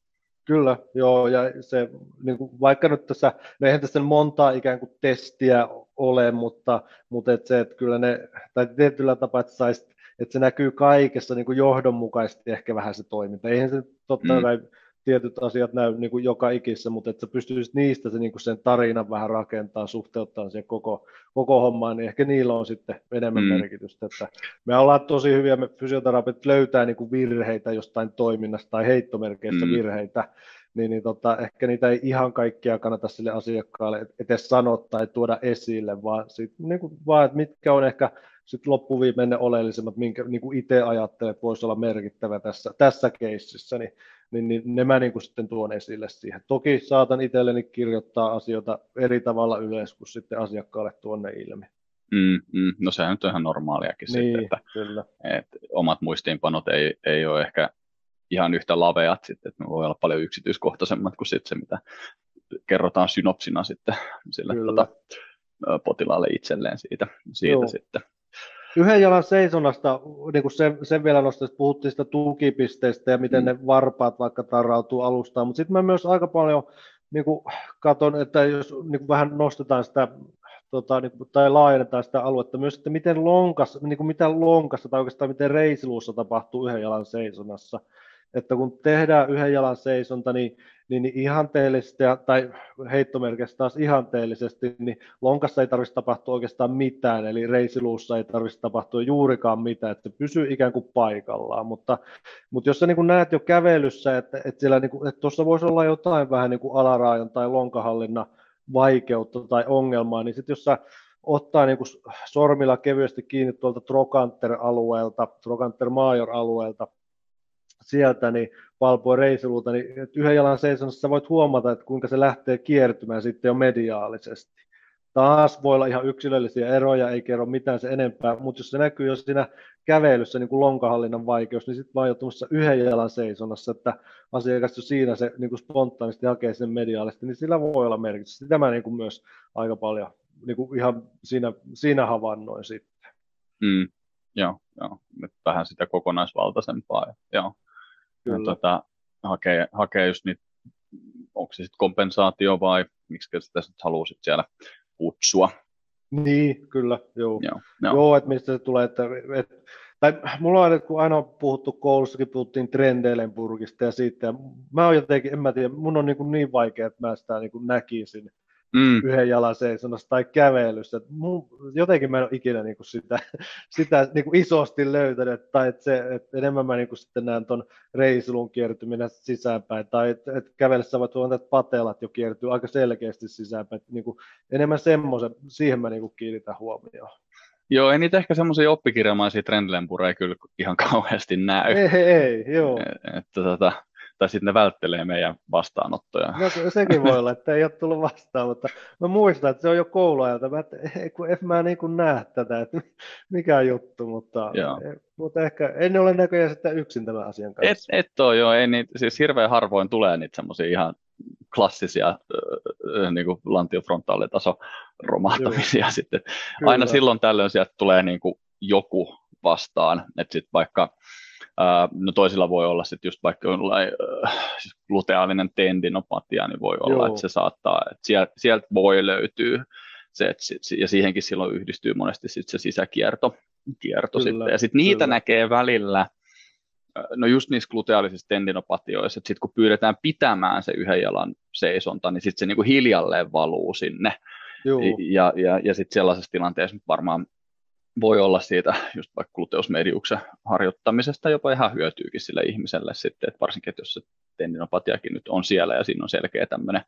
Speaker 2: Kyllä, joo, ja se, niin kuin, vaikka nyt tässä, no eihän tässä montaa ikään kuin testiä ole, mutta, mutta et se, että kyllä ne, tai tietyllä tapaa, että, sais, että se näkyy kaikessa niin kuin johdonmukaisesti ehkä vähän se toiminta. Eihän se totta mm. kai tietyt asiat näy niin kuin joka ikissä, mutta että sä pystyisit niistä se, niin kuin sen tarinan vähän rakentaa, suhteuttaa siihen koko, koko hommaan, niin ehkä niillä on sitten enemmän mm. merkitystä. Että me ollaan tosi hyviä, me fysioterapeutit löytää niin kuin virheitä jostain toiminnasta tai heittomerkeistä mm. virheitä, niin, niin tota, ehkä niitä ei ihan kaikkia kannata sille asiakkaalle edes sanoa tai tuoda esille, vaan, sit, niin kuin, vaan että mitkä on ehkä sitten loppuviimeinen oleellisimmat, minkä niin kuin itse ajattelen, että voisi olla merkittävä tässä, tässä keississä, niin niin, niin ne mä niin kuin sitten tuon esille siihen. Toki saatan itselleni kirjoittaa asioita eri tavalla ylös kuin sitten asiakkaalle tuonne ilmi.
Speaker 1: Mm, mm, no sehän nyt on ihan normaaliakin niin, sitten, että, kyllä. että omat muistiinpanot ei, ei ole ehkä ihan yhtä laveat sitten, että ne voi olla paljon yksityiskohtaisemmat kuin sitten se, mitä kerrotaan synopsina sitten sille tota, potilaalle itselleen siitä, siitä sitten
Speaker 2: yhden jalan seisonnasta, niin kuin sen, sen vielä nostin, puhuttiin sitä tukipisteistä ja miten mm. ne varpaat vaikka tarrautuu alustaan, mutta sitten mä myös aika paljon niin kuin katon, että jos niin kuin vähän nostetaan sitä tota, niin kuin, tai laajennetaan sitä aluetta myös, että miten lonkas, niin kuin mitä lonkassa tai oikeastaan miten reisiluussa tapahtuu yhden jalan seisonnassa. Että kun tehdään yhden jalan seisonta, niin niin, niin ihanteellisesti, tai heittomerkistä taas ihanteellisesti, niin lonkassa ei tarvitse tapahtua oikeastaan mitään, eli reisiluussa ei tarvitse tapahtua juurikaan mitään, että se pysyy ikään kuin paikallaan, mutta, mutta jos sä niin kuin näet jo kävelyssä, että, että, siellä niin kuin, että tuossa voisi olla jotain vähän niin kuin alaraajon tai lonkahallinnan vaikeutta tai ongelmaa, niin sitten jos sä ottaa niin kuin sormilla kevyesti kiinni tuolta Trokanter-alueelta, Trokanter-Major-alueelta, sieltä, niin valpoi reisiluuta, niin yhden jalan seisonnassa voit huomata, että kuinka se lähtee kiertymään sitten jo mediaalisesti. Taas voi olla ihan yksilöllisiä eroja, ei kerro mitään se enempää, mutta jos se näkyy jo siinä kävelyssä niin kuin lonkahallinnan vaikeus, niin sitten vaan jo yhden jalan seisonnassa, että asiakas jo siinä se niin kuin spontaanisti hakee sen mediaalisesti, niin sillä voi olla merkitys. Sitä mä niin kuin myös aika paljon niin kuin ihan siinä, siinä havainnoin sitten.
Speaker 1: Mm, joo, joo, nyt vähän sitä kokonaisvaltaisempaa. Joo. Kyllä. Ja, tota, hakee, hakee just niitä, onko se sitten kompensaatio vai miksi sitä sitten haluaisit siellä kutsua.
Speaker 2: Niin, kyllä, joo. Joo, joo. joo että mistä se tulee, että, että tai mulla on kun aina on puhuttu koulussakin, puhuttiin Trendelenburgista ja siitä, ja mä oon jotenkin, en mä tiedä, mun on niin, niin vaikea, että mä sitä niin näkisin mm. yhden jalan seisonnassa tai kävelyssä. Mun, jotenkin mä en ole ikinä niin kuin sitä, sitä niin kuin isosti löytänyt, tai että, se, että enemmän mä niin kuin sitten näen tuon reisulun kiertyminen sisäänpäin, tai että, että kävellessä voit huomata, että patelat jo kiertyy aika selkeästi sisäänpäin. Että niin kuin, enemmän semmoisen, siihen mä niin kuin kiinnitän huomioon.
Speaker 1: Joo, ei niitä ehkä semmoisia oppikirjamaisia trendlempureja kyllä ihan kauheasti näy.
Speaker 2: Ei, ei, ei joo.
Speaker 1: Että, tota, tai sitten ne välttelee meidän vastaanottoja.
Speaker 2: No sekin voi olla, että ei ole tullut vastaan, mutta mä muistan, että se on jo kouluajalta, mä, että kun en mä niin kuin näe tätä, että mikä juttu, mutta, mutta ehkä en ole näköjään sitten yksin tämän asian kanssa.
Speaker 1: Et, et ole, joo, ei niitä, siis hirveän harvoin tulee niitä semmoisia ihan klassisia äh, niin kuin lantiofrontaalitaso romahtamisia Joo. sitten. Kyllä. Aina silloin tällöin sieltä tulee niin kuin joku vastaan, että sitten vaikka no toisilla voi olla sitten just vaikka jollain siis gluteaalinen tendinopatia, niin voi olla, Joo. että se saattaa, että sieltä, sieltä voi löytyä se, että, ja siihenkin silloin yhdistyy monesti sit se sisäkierto kierto sitten. Ja sitten niitä kyllä. näkee välillä, no just niissä gluteaalisissa tendinopatioissa, että sitten kun pyydetään pitämään se yhden jalan seisonta, niin sitten se niinku hiljalleen valuu sinne. Joo. Ja, ja, ja sitten sellaisessa tilanteessa varmaan voi olla siitä just vaikka gluteusmediuksen harjoittamisesta jopa ihan hyötyykin sille ihmiselle sitten, että varsinkin, että jos se tendinopatiakin nyt on siellä ja siinä on selkeä tämmöinen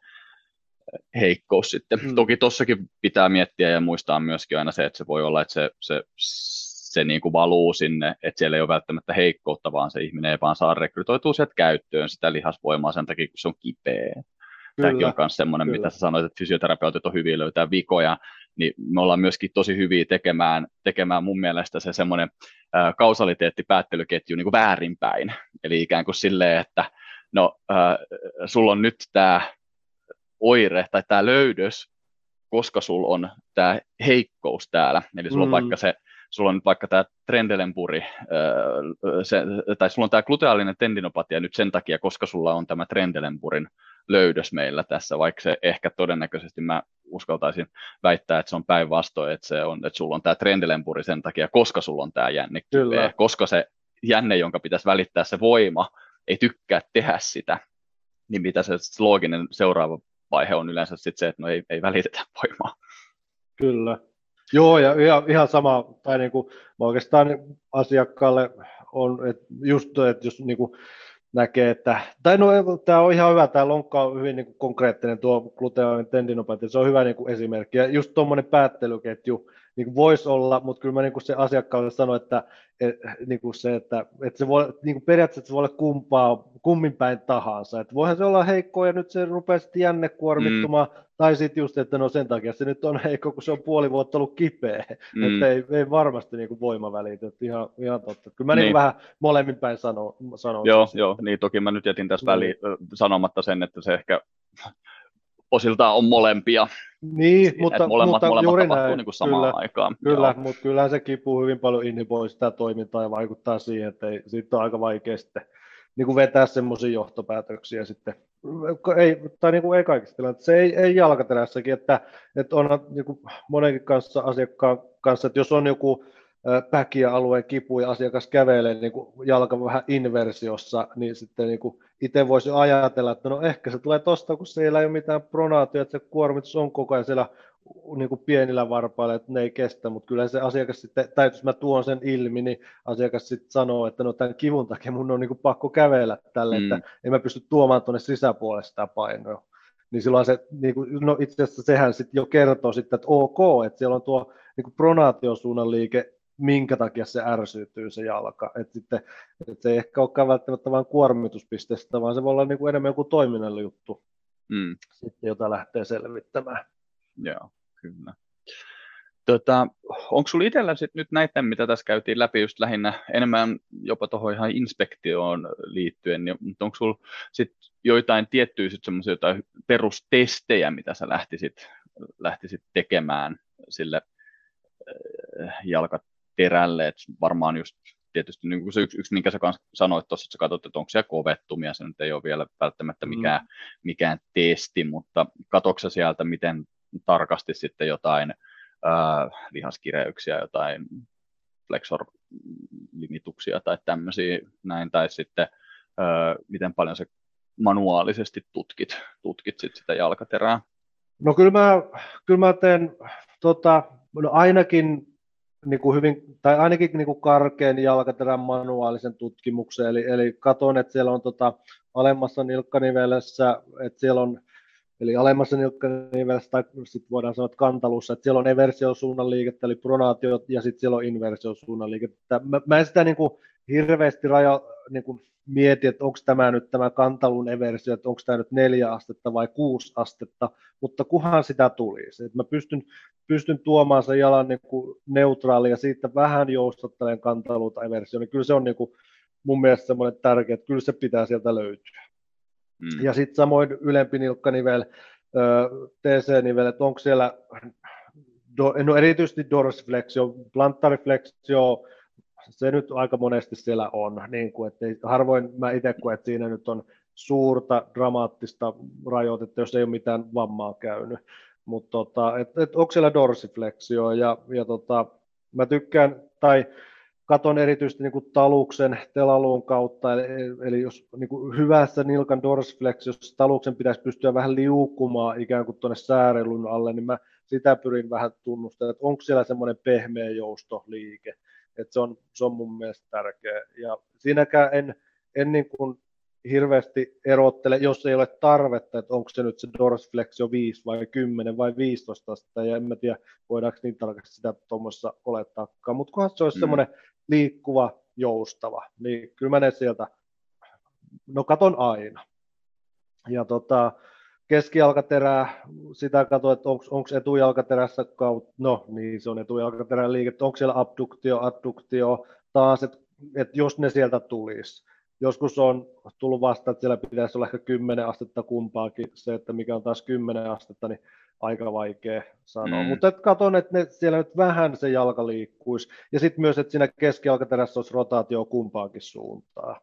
Speaker 1: heikkous sitten. Mm. Toki tossakin pitää miettiä ja muistaa myöskin aina se, että se voi olla, että se, se, se niin kuin valuu sinne, että siellä ei ole välttämättä heikkoutta, vaan se ihminen ei vaan saa rekrytoitua sieltä käyttöön sitä lihasvoimaa sen takia, kun se on kipeä. Tämäkin on myös semmoinen, mitä sä sanoit, että fysioterapeutit on hyviä löytää vikoja, niin me ollaan myöskin tosi hyviä tekemään, tekemään mun mielestä se semmoinen kausaliteettipäättelyketju niin kuin väärinpäin. Eli ikään kuin silleen, että no, äh, sulla on nyt tämä oire tai tämä löydös, koska sulla on tämä heikkous täällä. Eli sulla mm. on vaikka se sulla on nyt vaikka tämä trendelenpuri, se, tai sulla on tämä gluteaalinen tendinopatia nyt sen takia, koska sulla on tämä trendelenpurin löydös meillä tässä, vaikka se ehkä todennäköisesti mä uskaltaisin väittää, että se on päinvastoin, että, se on, että sulla on tämä trendelenpuri sen takia, koska sulla on tämä jänne kipeä, koska se jänne, jonka pitäisi välittää se voima, ei tykkää tehdä sitä, niin mitä se looginen seuraava vaihe on yleensä sitten se, että no ei, ei välitetä voimaa.
Speaker 2: Kyllä. Joo, ja ihan, ihan sama, tai niin kuin, oikeastaan asiakkaalle on, että just, että jos niin kuin, näkee, että, tai no tämä on ihan hyvä, tämä lonkka on hyvin niin kuin konkreettinen tuo gluteaalinen tendinopatia, se on hyvä niin kuin esimerkki, ja just tuommoinen päättelyketju niin voisi olla, mutta kyllä mä niin kuin se asiakkaalle sanoin, että, et, niin kuin se, että, että se voi, niin kuin periaatteessa se voi olla kumpaa, kummin päin tahansa, että voihan se olla heikko ja nyt se rupeaa sitten jänne kuormittumaan, mm. tai sitten just, että no sen takia se nyt on heikko, kun se on puoli vuotta ollut kipeä, mm. että ei, ei varmasti niin kuin voima välitä, että ihan, ihan totta. Kyllä mä niin. Niin vähän molemmin päin sanon. sanon
Speaker 1: joo, joo, niin toki mä nyt jätin tässä väliin niin. sanomatta sen, että se ehkä osiltaan on molempia.
Speaker 2: Niin, Siinä, mutta,
Speaker 1: molemmat,
Speaker 2: mutta
Speaker 1: molemmat juuri näin, niin kuin samaan
Speaker 2: kyllä,
Speaker 1: aikaan.
Speaker 2: Kyllä, Joo. mutta kyllähän se kipu hyvin paljon inhiboi sitä toimintaa ja vaikuttaa siihen, että ei, siitä on aika vaikea sitten niin kuin vetää semmoisia johtopäätöksiä sitten. Ei, tai niin kuin ei kaikista tilanteissa. Se ei, ei jalkaterässäkin, että, että on niin kuin monenkin kanssa asiakkaan kanssa, että jos on joku päkiä-alueen kipu ja asiakas kävelee niin kuin jalka vähän inversiossa, niin sitten niin kuin itse voisi ajatella, että no ehkä se tulee tosta, kun siellä ei ole mitään pronaatio, että se kuormitus on koko ajan siellä niin kuin pienillä varpailla, että ne ei kestä, mutta kyllä se asiakas sitten, tai jos mä tuon sen ilmi, niin asiakas sitten sanoo, että no tämän kivun takia mun on niin kuin pakko kävellä tälle, mm. että en mä pysty tuomaan tuonne sisäpuolelle sitä painoa. Niin silloin se, niin kuin, no itse asiassa sehän sitten jo kertoo sitten, että ok, että siellä on tuo niin kuin pronaatiosuunnan liike minkä takia se ärsyytyy se jalka. Et sitten, et se ei ehkä olekaan välttämättä vain kuormituspisteestä, vaan se voi olla niin kuin enemmän joku toiminnallinen juttu, mm. sitten, jota lähtee selvittämään.
Speaker 1: Joo, kyllä. Tota, onko sinulla itsellä sit nyt näitä, mitä tässä käytiin läpi just lähinnä enemmän jopa tuohon ihan inspektioon liittyen, niin, mutta onko sinulla sit joitain tiettyjä sit jotain perustestejä, mitä sä lähtisit lähtisit tekemään sille jalkaterälle, että varmaan just tietysti niin kuin se yksi, yksi, minkä sä sanoit tuossa, että sä katsot, että onko siellä kovettumia, se nyt ei ole vielä välttämättä mm. mikään, mm. mikään testi, mutta katsoksa sieltä, miten tarkasti sitten jotain äh, lihaskireyksiä, jotain flexor-limituksia tai tämmöisiä näin, tai sitten äh, miten paljon se manuaalisesti tutkit, tutkit sit sitä jalkaterää?
Speaker 2: No kyllä mä, kyllä mä teen tota, no ainakin niin kuin hyvin, tai ainakin niin kuin karkean jalkaterän manuaalisen tutkimuksen, eli, eli katon, että siellä on tota, alemmassa nilkkanivelessä, että siellä on, eli alemmassa nilkkanivelessä, tai sitten voidaan sanoa, että kantalussa, että siellä on eversiosuunnan liikettä, eli pronaatio, ja sitten siellä on inversiosuunnan liikettä. Mä, mä en sitä niin kuin hirveästi raja, niin kuin mieti, että onko tämä nyt tämä kantalun eversio, että onko tämä nyt neljä astetta vai kuusi astetta, mutta kuhan sitä tulisi. Että mä pystyn, pystyn tuomaan sen jalan niin kuin neutraali ja siitä vähän joustattelen kantaluuta eversio, niin kyllä se on niin kuin mun mielestä semmoinen tärkeä, että kyllä se pitää sieltä löytyä. Mm. Ja sitten samoin ylempi nilkkanivel, TC-nivel, että onko siellä, no erityisesti dorsiflexio, plantariflexio, se nyt aika monesti siellä on, niin kuin, että harvoin mä itse koen, että siinä nyt on suurta dramaattista rajoitetta, jos ei ole mitään vammaa käynyt. Mutta tota, et, et, onko siellä dorsiflexio ja, ja tota, mä tykkään, tai katon erityisesti niin taluksen telaluun kautta, eli, eli jos niin kuin hyvässä nilkan dorsiflexiossa taluksen pitäisi pystyä vähän liukumaan ikään kuin tuonne säärelun alle, niin mä sitä pyrin vähän tunnustamaan, että onko siellä semmoinen pehmeä joustoliike. Et se, on, se on mun mielestä tärkeä. Ja siinäkään en, en niin kuin hirveästi erottele, jos ei ole tarvetta, että onko se nyt se dorsiflexio 5 vai 10 vai 15 astetta, ja en mä tiedä, voidaanko niin tarkasti sitä tuommoissa olettaakaan, mutta kunhan se olisi mm. semmoinen liikkuva, joustava, niin kyllä mä ne sieltä, no katon aina. Ja tota, keskijalkaterää, sitä katsoin, että onko etujalkaterässä kautta, no niin se on etujalkaterän liike, onko siellä abduktio, adduktio, taas, että et jos ne sieltä tulisi. Joskus on tullut vasta, että siellä pitäisi olla ehkä 10 astetta kumpaakin, se, että mikä on taas 10 astetta, niin aika vaikea sanoa. Mm. Mutta katson, että ne, siellä nyt vähän se jalka liikkuisi. Ja sitten myös, että siinä keskijalkaterässä olisi rotaatio kumpaankin suuntaan.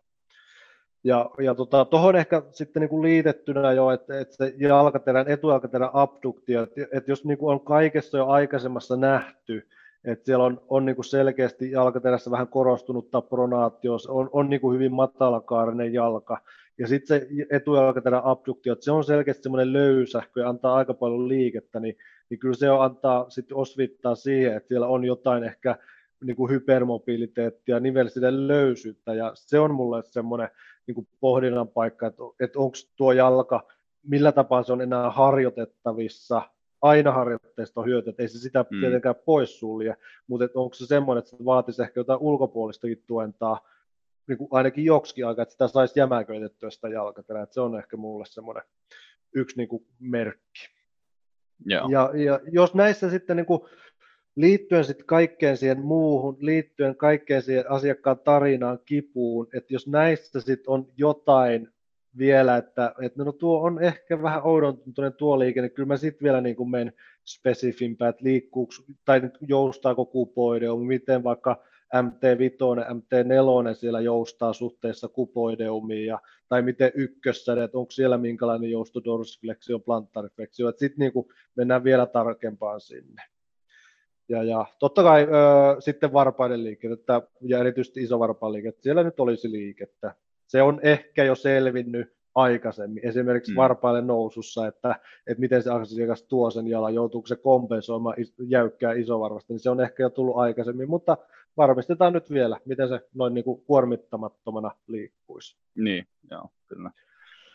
Speaker 2: Ja, ja tuohon tota, ehkä sitten niin kuin liitettynä jo, että, että se jalkaterän, etujalkaterän abduktio, että, että jos niin kuin on kaikessa jo aikaisemmassa nähty, että siellä on, on niin kuin selkeästi jalkaterässä vähän korostunutta pronaatio, on, on niin kuin hyvin matalakaarinen jalka, ja sitten se etujalkaterän abduktio, että se on selkeästi semmoinen löysähkö ja antaa aika paljon liikettä, niin, niin kyllä se antaa sitten osvittaa siihen, että siellä on jotain ehkä niin kuin hypermobiliteettia, nivelsiden löysyyttä, ja se on mulle semmoinen niin kuin pohdinnan paikka, että, että onko tuo jalka, millä tapaa se on enää harjoitettavissa, aina harjoitteesta on hyötyä, että ei se sitä mm. tietenkään poissulje, mutta että onko se semmoinen, että se vaatisi ehkä jotain ulkopuolistakin tuentaa, niin kuin ainakin joksikin aika, että sitä saisi jämäköitettyä sitä jalkaterää, että se on ehkä mulle semmoinen yksi niin kuin merkki.
Speaker 1: Joo.
Speaker 2: Ja, ja jos näissä sitten niin kuin liittyen sitten kaikkeen siihen muuhun, liittyen kaikkeen siihen asiakkaan tarinaan, kipuun, että jos näissä sitten on jotain vielä, että, että no tuo on ehkä vähän oudontuntuinen tuo liike, niin kyllä mä sitten vielä niin menen spesifimpään, että liikkuuko, tai joustaako kupoideum, miten vaikka MT5, MT4 siellä joustaa suhteessa kupoideumiin, ja, tai miten ykkössä, että onko siellä minkälainen jousto dorsifleksio, plantarifleksio, että sitten niin mennään vielä tarkempaan sinne. Ja, ja totta kai ö, sitten varpaiden liikettä ja erityisesti isovarpaan liikettä, siellä nyt olisi liikettä. Se on ehkä jo selvinnyt aikaisemmin, esimerkiksi mm. varpaille nousussa, että, että miten se asiakas tuo sen jalan, joutuuko se kompensoimaan jäykkää isovarvasta, niin se on ehkä jo tullut aikaisemmin, mutta varmistetaan nyt vielä, miten se noin niin kuin kuormittamattomana liikkuisi.
Speaker 1: Niin, joo, kyllä,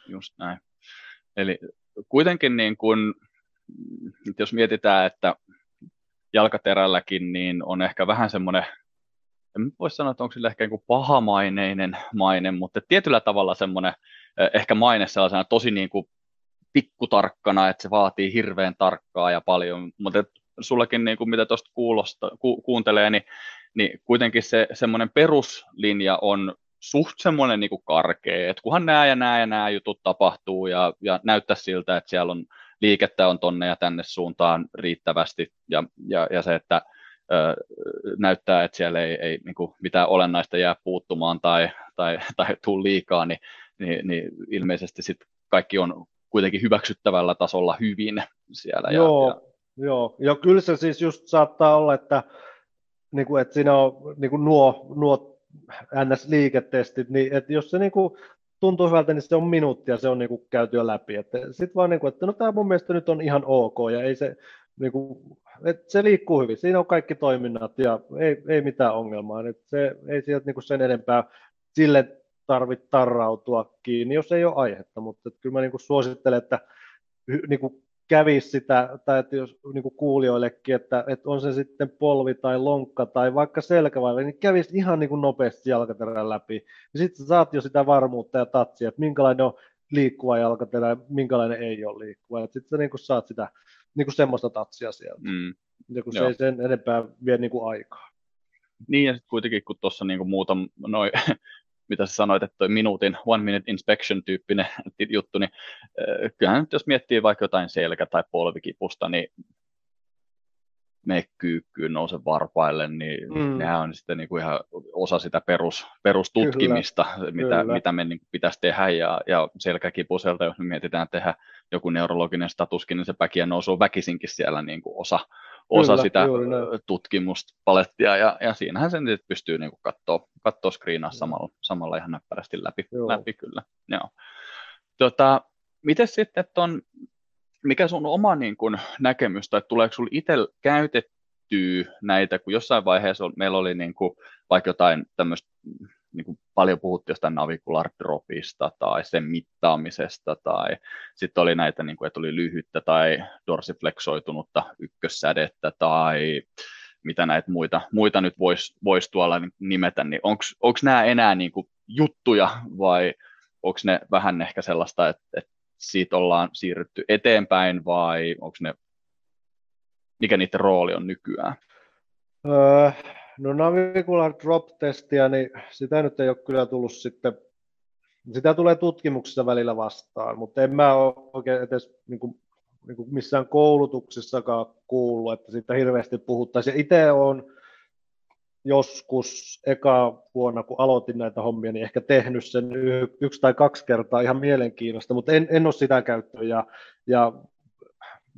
Speaker 1: just näin. Eli kuitenkin niin kuin, jos mietitään, että jalkaterälläkin, niin on ehkä vähän semmoinen, en voi sanoa, että onko sillä ehkä pahamaineinen maine, mutta tietyllä tavalla semmoinen ehkä maine sellaisena tosi niin kuin pikkutarkkana, että se vaatii hirveän tarkkaa ja paljon, mutta sullakin niin kuin mitä tuosta ku, kuuntelee, niin, niin kuitenkin se semmoinen peruslinja on suht semmoinen niin kuin karkea, että kunhan nämä ja nämä ja nämä jutut tapahtuu ja, ja näyttää siltä, että siellä on liikettä on tonne ja tänne suuntaan riittävästi ja, ja, ja se, että ö, näyttää, että siellä ei, ei niin kuin mitään olennaista jää puuttumaan tai, tai, tai tuu liikaa, niin, niin, niin ilmeisesti sit kaikki on kuitenkin hyväksyttävällä tasolla hyvin siellä.
Speaker 2: Joo, ja, ja... joo. ja kyllä se siis just saattaa olla, että, niin kuin, että siinä on niin kuin nuo, nuo NS-liiketestit, niin että jos se niin kuin tuntuu hyvältä, niin se on minuuttia, se on niin kuin käyty jo läpi. Sitten vaan, niin kuin, että no tämä mun mielestä nyt on ihan ok, ja ei se, niin kuin, että se liikkuu hyvin, siinä on kaikki toiminnat, ja ei, ei mitään ongelmaa. Että se, ei sieltä niin kuin sen enempää sille tarvitse tarrautua kiinni, jos ei ole aihetta, mutta että kyllä mä niin kuin suosittelen, että niin kuin kävisi sitä, tai että jos niin kuin kuulijoillekin, että, että on se sitten polvi tai lonkka tai vaikka selkävaiva, niin kävisi ihan niin kuin nopeasti jalkaterän läpi. Ja sitten saat jo sitä varmuutta ja tatsia, että minkälainen on liikkuva jalkaterä ja minkälainen ei ole liikkuva. Sitten sä niin kuin saat sitä niin kuin semmoista tatsia sieltä. Mm. Ja kun se ei sen enempää vie niin kuin aikaa.
Speaker 1: Niin, ja sitten kuitenkin kun tuossa niin muutama noin mitä sä sanoit, että toi minuutin one minute inspection tyyppinen juttu, niin kyllähän nyt jos miettii vaikka jotain selkä- tai polvikipusta, niin me kyykkyyn nouse varpaille, niin mm. nehän on sitten niin kuin ihan osa sitä perus, perustutkimista, kyllä, mitä, kyllä. mitä me niin pitäisi tehdä, ja, ja selkäkipuselta, jos me mietitään tehdä joku neurologinen statuskin, niin se päkiä nousu on väkisinkin siellä niin kuin osa, osa Kyllä, sitä tutkimuspalettia, ja, ja siinähän sen pystyy niin kuin katsoa, katsoa screenaa samalla, samalla ihan näppärästi läpi, läpi kyllä. Joo. Tota, miten sitten on, mikä sun oma niin kuin, näkemys, tai tuleeko sinulla itse käytettyä näitä, kun jossain vaiheessa meillä oli niin kuin, vaikka jotain tämmöistä niin kuin paljon puhuttiin jostain navicular dropista tai sen mittaamisesta tai sitten oli näitä, niin kuin, että oli lyhyttä tai dorsifleksoitunutta ykkössädettä tai mitä näitä muita, muita nyt voisi vois tuolla nimetä, niin onko nämä enää niin kuin juttuja vai onko ne vähän ehkä sellaista, että, että siitä ollaan siirrytty eteenpäin vai onko ne, mikä niiden rooli on nykyään?
Speaker 2: Öö, No navicular drop-testiä, niin sitä nyt ei ole kyllä tullut sitten, sitä tulee tutkimuksissa välillä vastaan, mutta en mä ole oikein edes niin kuin, niin kuin missään koulutuksissakaan kuullut, että siitä hirveästi puhuttaisiin. Itse olen joskus eka vuonna, kun aloitin näitä hommia, niin ehkä tehnyt sen yksi tai kaksi kertaa ihan mielenkiinnosta, mutta en, en ole sitä käyttöä ja, ja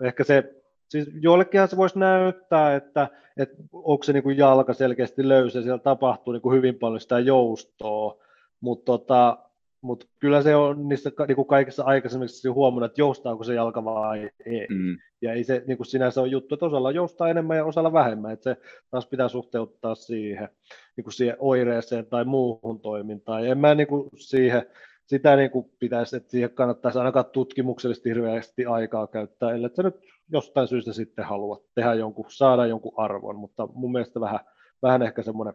Speaker 2: ehkä se Siis joillekinhan se voisi näyttää, että, että onko se niin kuin jalka selkeästi löysä, siellä tapahtuu niin kuin hyvin paljon sitä joustoa, mutta tota, mut kyllä se on niissä niin kuin kaikissa aikaisemmissa huomannut, että joustaako se jalka vai ei. Mm. Ja ei se niin kuin sinänsä ole juttu, että osalla joustaa enemmän ja osalla vähemmän, että se taas pitää suhteuttaa siihen, niin kuin siihen oireeseen tai muuhun toimintaan. Ja en mä niin kuin siihen, sitä niin kuin pitäisi, että siihen kannattaisi ainakaan tutkimuksellisesti hirveästi aikaa käyttää, ellei se nyt jostain syystä sitten haluat tehdä jonkun, saada jonkun arvon, mutta mun mielestä vähän, vähän ehkä semmoinen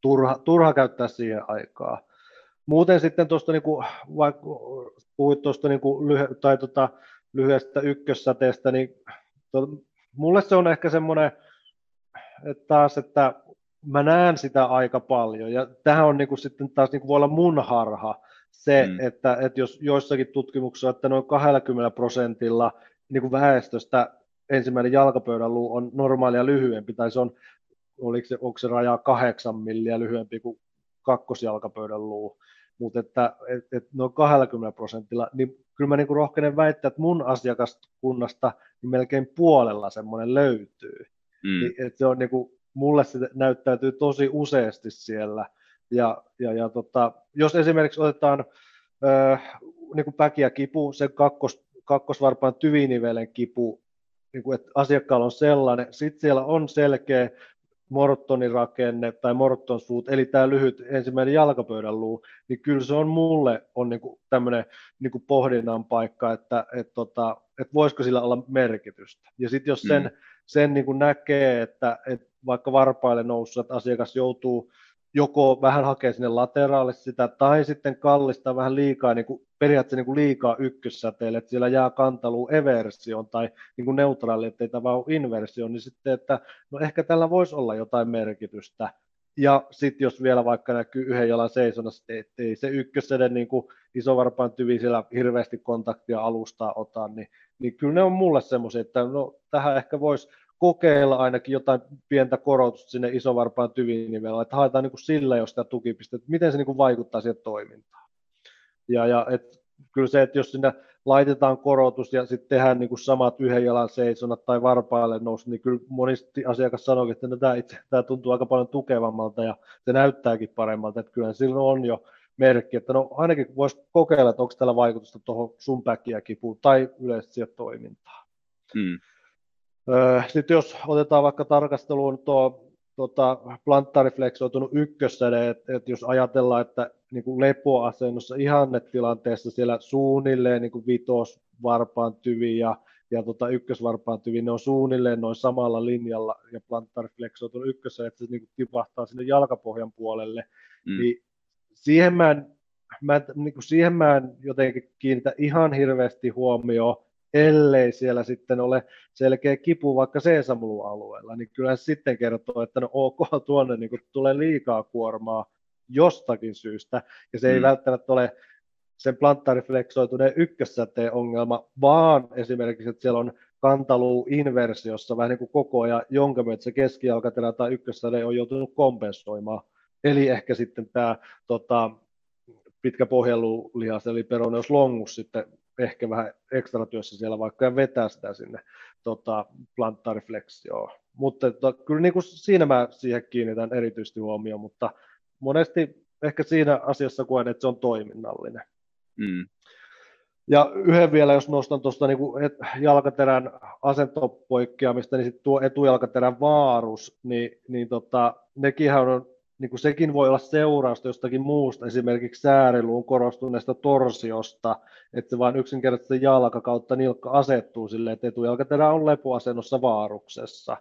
Speaker 2: turha, turha käyttää siihen aikaa. Muuten sitten tuosta, niin kuin, vaikka puhuit tuosta niin kuin lyhy, tai tota, lyhyestä ykkössäteestä, niin to, mulle se on ehkä semmoinen, että taas, että mä näen sitä aika paljon, ja tähän on niin kuin sitten taas niin kuin voi olla mun harha, se, mm. että, että jos joissakin tutkimuksissa, että noin 20 prosentilla niin kuin väestöstä ensimmäinen jalkapöydän luu on normaalia lyhyempi, tai se on, oliko se, onko se raja kahdeksan milliä lyhyempi kuin kakkosjalkapöydän luu, mutta että et, et noin 20 prosentilla, niin kyllä mä niin kuin rohkenen väittää, että mun asiakaskunnasta niin melkein puolella semmoinen löytyy. Mm. Niin, että se on niin kuin, mulle se näyttäytyy tosi useasti siellä. Ja, ja, ja tota, jos esimerkiksi otetaan ö, niin kuin päki ja kipu, se kakkos, kakkosvarpaan tyvinivelen kipu, niin kuin, että asiakkaalla on sellainen, sitten siellä on selkeä mortonirakenne tai mortonsuut, eli tämä lyhyt ensimmäinen jalkapöydän luu, niin kyllä se on mulle on niin kuin tämmöinen niin kuin pohdinnan paikka, että, että, tota, että voisiko sillä olla merkitystä. Ja sitten jos sen, mm. sen niin kuin näkee, että, että vaikka varpaille noussut asiakas joutuu joko vähän hakee sinne lateraalissa sitä, tai sitten kallistaa vähän liikaa, niin kuin, periaatteessa niin kuin liikaa ykkössäteelle, että siellä jää kantalu eversioon tai niin kuin neutraali, ettei tämä ole inversio, niin sitten, että no ehkä tällä voisi olla jotain merkitystä, ja sitten jos vielä vaikka näkyy yhden jalan seisonnassa, ettei se ykköseden niin isovarpaan tyvi siellä hirveästi kontaktia alustaa ota, niin, niin kyllä ne on mulle semmoisia, että no, tähän ehkä voisi kokeilla ainakin jotain pientä korotusta sinne isovarpaan tyvinivellä, että haetaan niin kuin sillä jo sitä tukipistettä, miten se niin kuin vaikuttaa siihen toimintaan. Ja, ja et, kyllä se, että jos sinne laitetaan korotus ja sitten tehdään niin kuin samat yhden jalan seisonat tai varpaille nousu, niin kyllä monesti asiakas sanoo, että no, tämä, itse, tämä tuntuu aika paljon tukevammalta ja se näyttääkin paremmalta, että kyllä silloin on jo merkki, että no ainakin voisi kokeilla, että onko tällä vaikutusta tuohon sun päkiä kipuun tai yleisesti siihen toimintaan. Hmm. Sitten jos otetaan vaikka tarkasteluun tuo tota, plantarifleksoitunut ykkössäde, että, että jos ajatellaan, että niin kuin lepoasennossa ihannetilanteessa siellä suunnilleen niin kuin vitos varpaan tyvi ja, ja tota, ykkösvarpaan tyvi, ne on suunnilleen noin samalla linjalla ja plantarifleksoitunut ykkössä, että se niin kuin tipahtaa sinne jalkapohjan puolelle, mm. niin siihen mä en, mä, niin kuin siihen mä en jotenkin kiinnitä ihan hirveästi huomioon, ellei siellä sitten ole selkeä kipu vaikka seesamulu-alueella, niin kyllä se sitten kertoo, että no ok, tuonne niin tulee liikaa kuormaa jostakin syystä, ja se mm. ei välttämättä ole sen plantarifleksoituneen ykkössäteen ongelma, vaan esimerkiksi, että siellä on kantaluu inversiossa vähän niin kuin koko ajan, jonka myötä se keskijalkaterä tai ykkössäde on joutunut kompensoimaan. Eli ehkä sitten tämä tota, pitkä pohjelulihas, eli peroneus longus sitten ehkä vähän ekstra työssä siellä vaikka ja vetää sitä sinne tota, plantarifleksioon. Mutta to, kyllä niin kuin siinä mä siihen kiinnitän erityisesti huomioon, mutta monesti ehkä siinä asiassa koen, että se on toiminnallinen. Mm. Ja yhden vielä, jos nostan tuosta niin jalkaterän asentopoikkeamista, niin sitten tuo etujalkaterän vaarus, niin, niin tota, nekin on niin kuin sekin voi olla seurausta jostakin muusta, esimerkiksi sääriluun korostuneesta torsiosta, että se vain yksinkertaisesti jalka kautta nilkka asettuu silleen, että etujalkaterä on lepoasennossa vaaruksessa.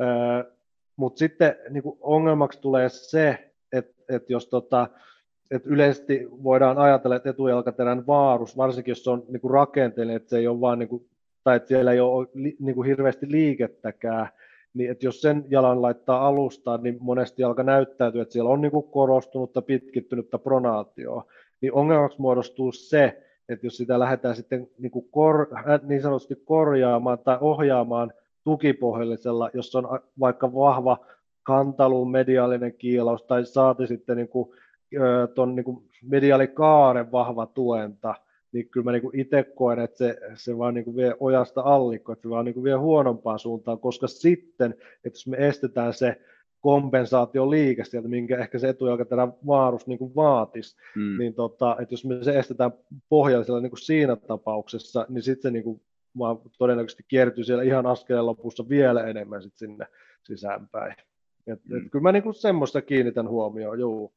Speaker 2: Öö, Mutta sitten niin kuin ongelmaksi tulee se, että, että jos tota, että yleisesti voidaan ajatella, että etujalkaterän vaarus, varsinkin jos se on niin kuin rakenteellinen, että se ei ole vaan, niin kuin, tai että siellä ei ole niin kuin hirveästi liikettäkään, niin että jos sen jalan laittaa alustaan, niin monesti jalka näyttäytyy, että siellä on niin kuin korostunutta, pitkittynyttä pronaatioa, niin ongelmaksi muodostuu se, että jos sitä lähdetään sitten niin, kuin kor, äh, niin sanotusti korjaamaan tai ohjaamaan tukipohjallisella, jos on vaikka vahva kantaluun mediaalinen kiilaus tai saati sitten niin kuin, ton niin kuin mediaalikaaren vahva tuenta, niin kyllä mä niin itse koen, että se, se vaan niin kuin vie ojasta allikko, että se vaan niin kuin vie huonompaan suuntaan, koska sitten, että jos me estetään se kompensaatio liike sieltä, minkä ehkä se etujalkaterän vaarus niin kuin vaatisi, mm. niin tota, että jos me se estetään pohjallisella niin kuin siinä tapauksessa, niin sitten se niin kuin vaan todennäköisesti kiertyy siellä ihan askeleen lopussa vielä enemmän sit sinne sisäänpäin. Et, mm. et kyllä mä niin kuin semmoista kiinnitän huomioon, juu.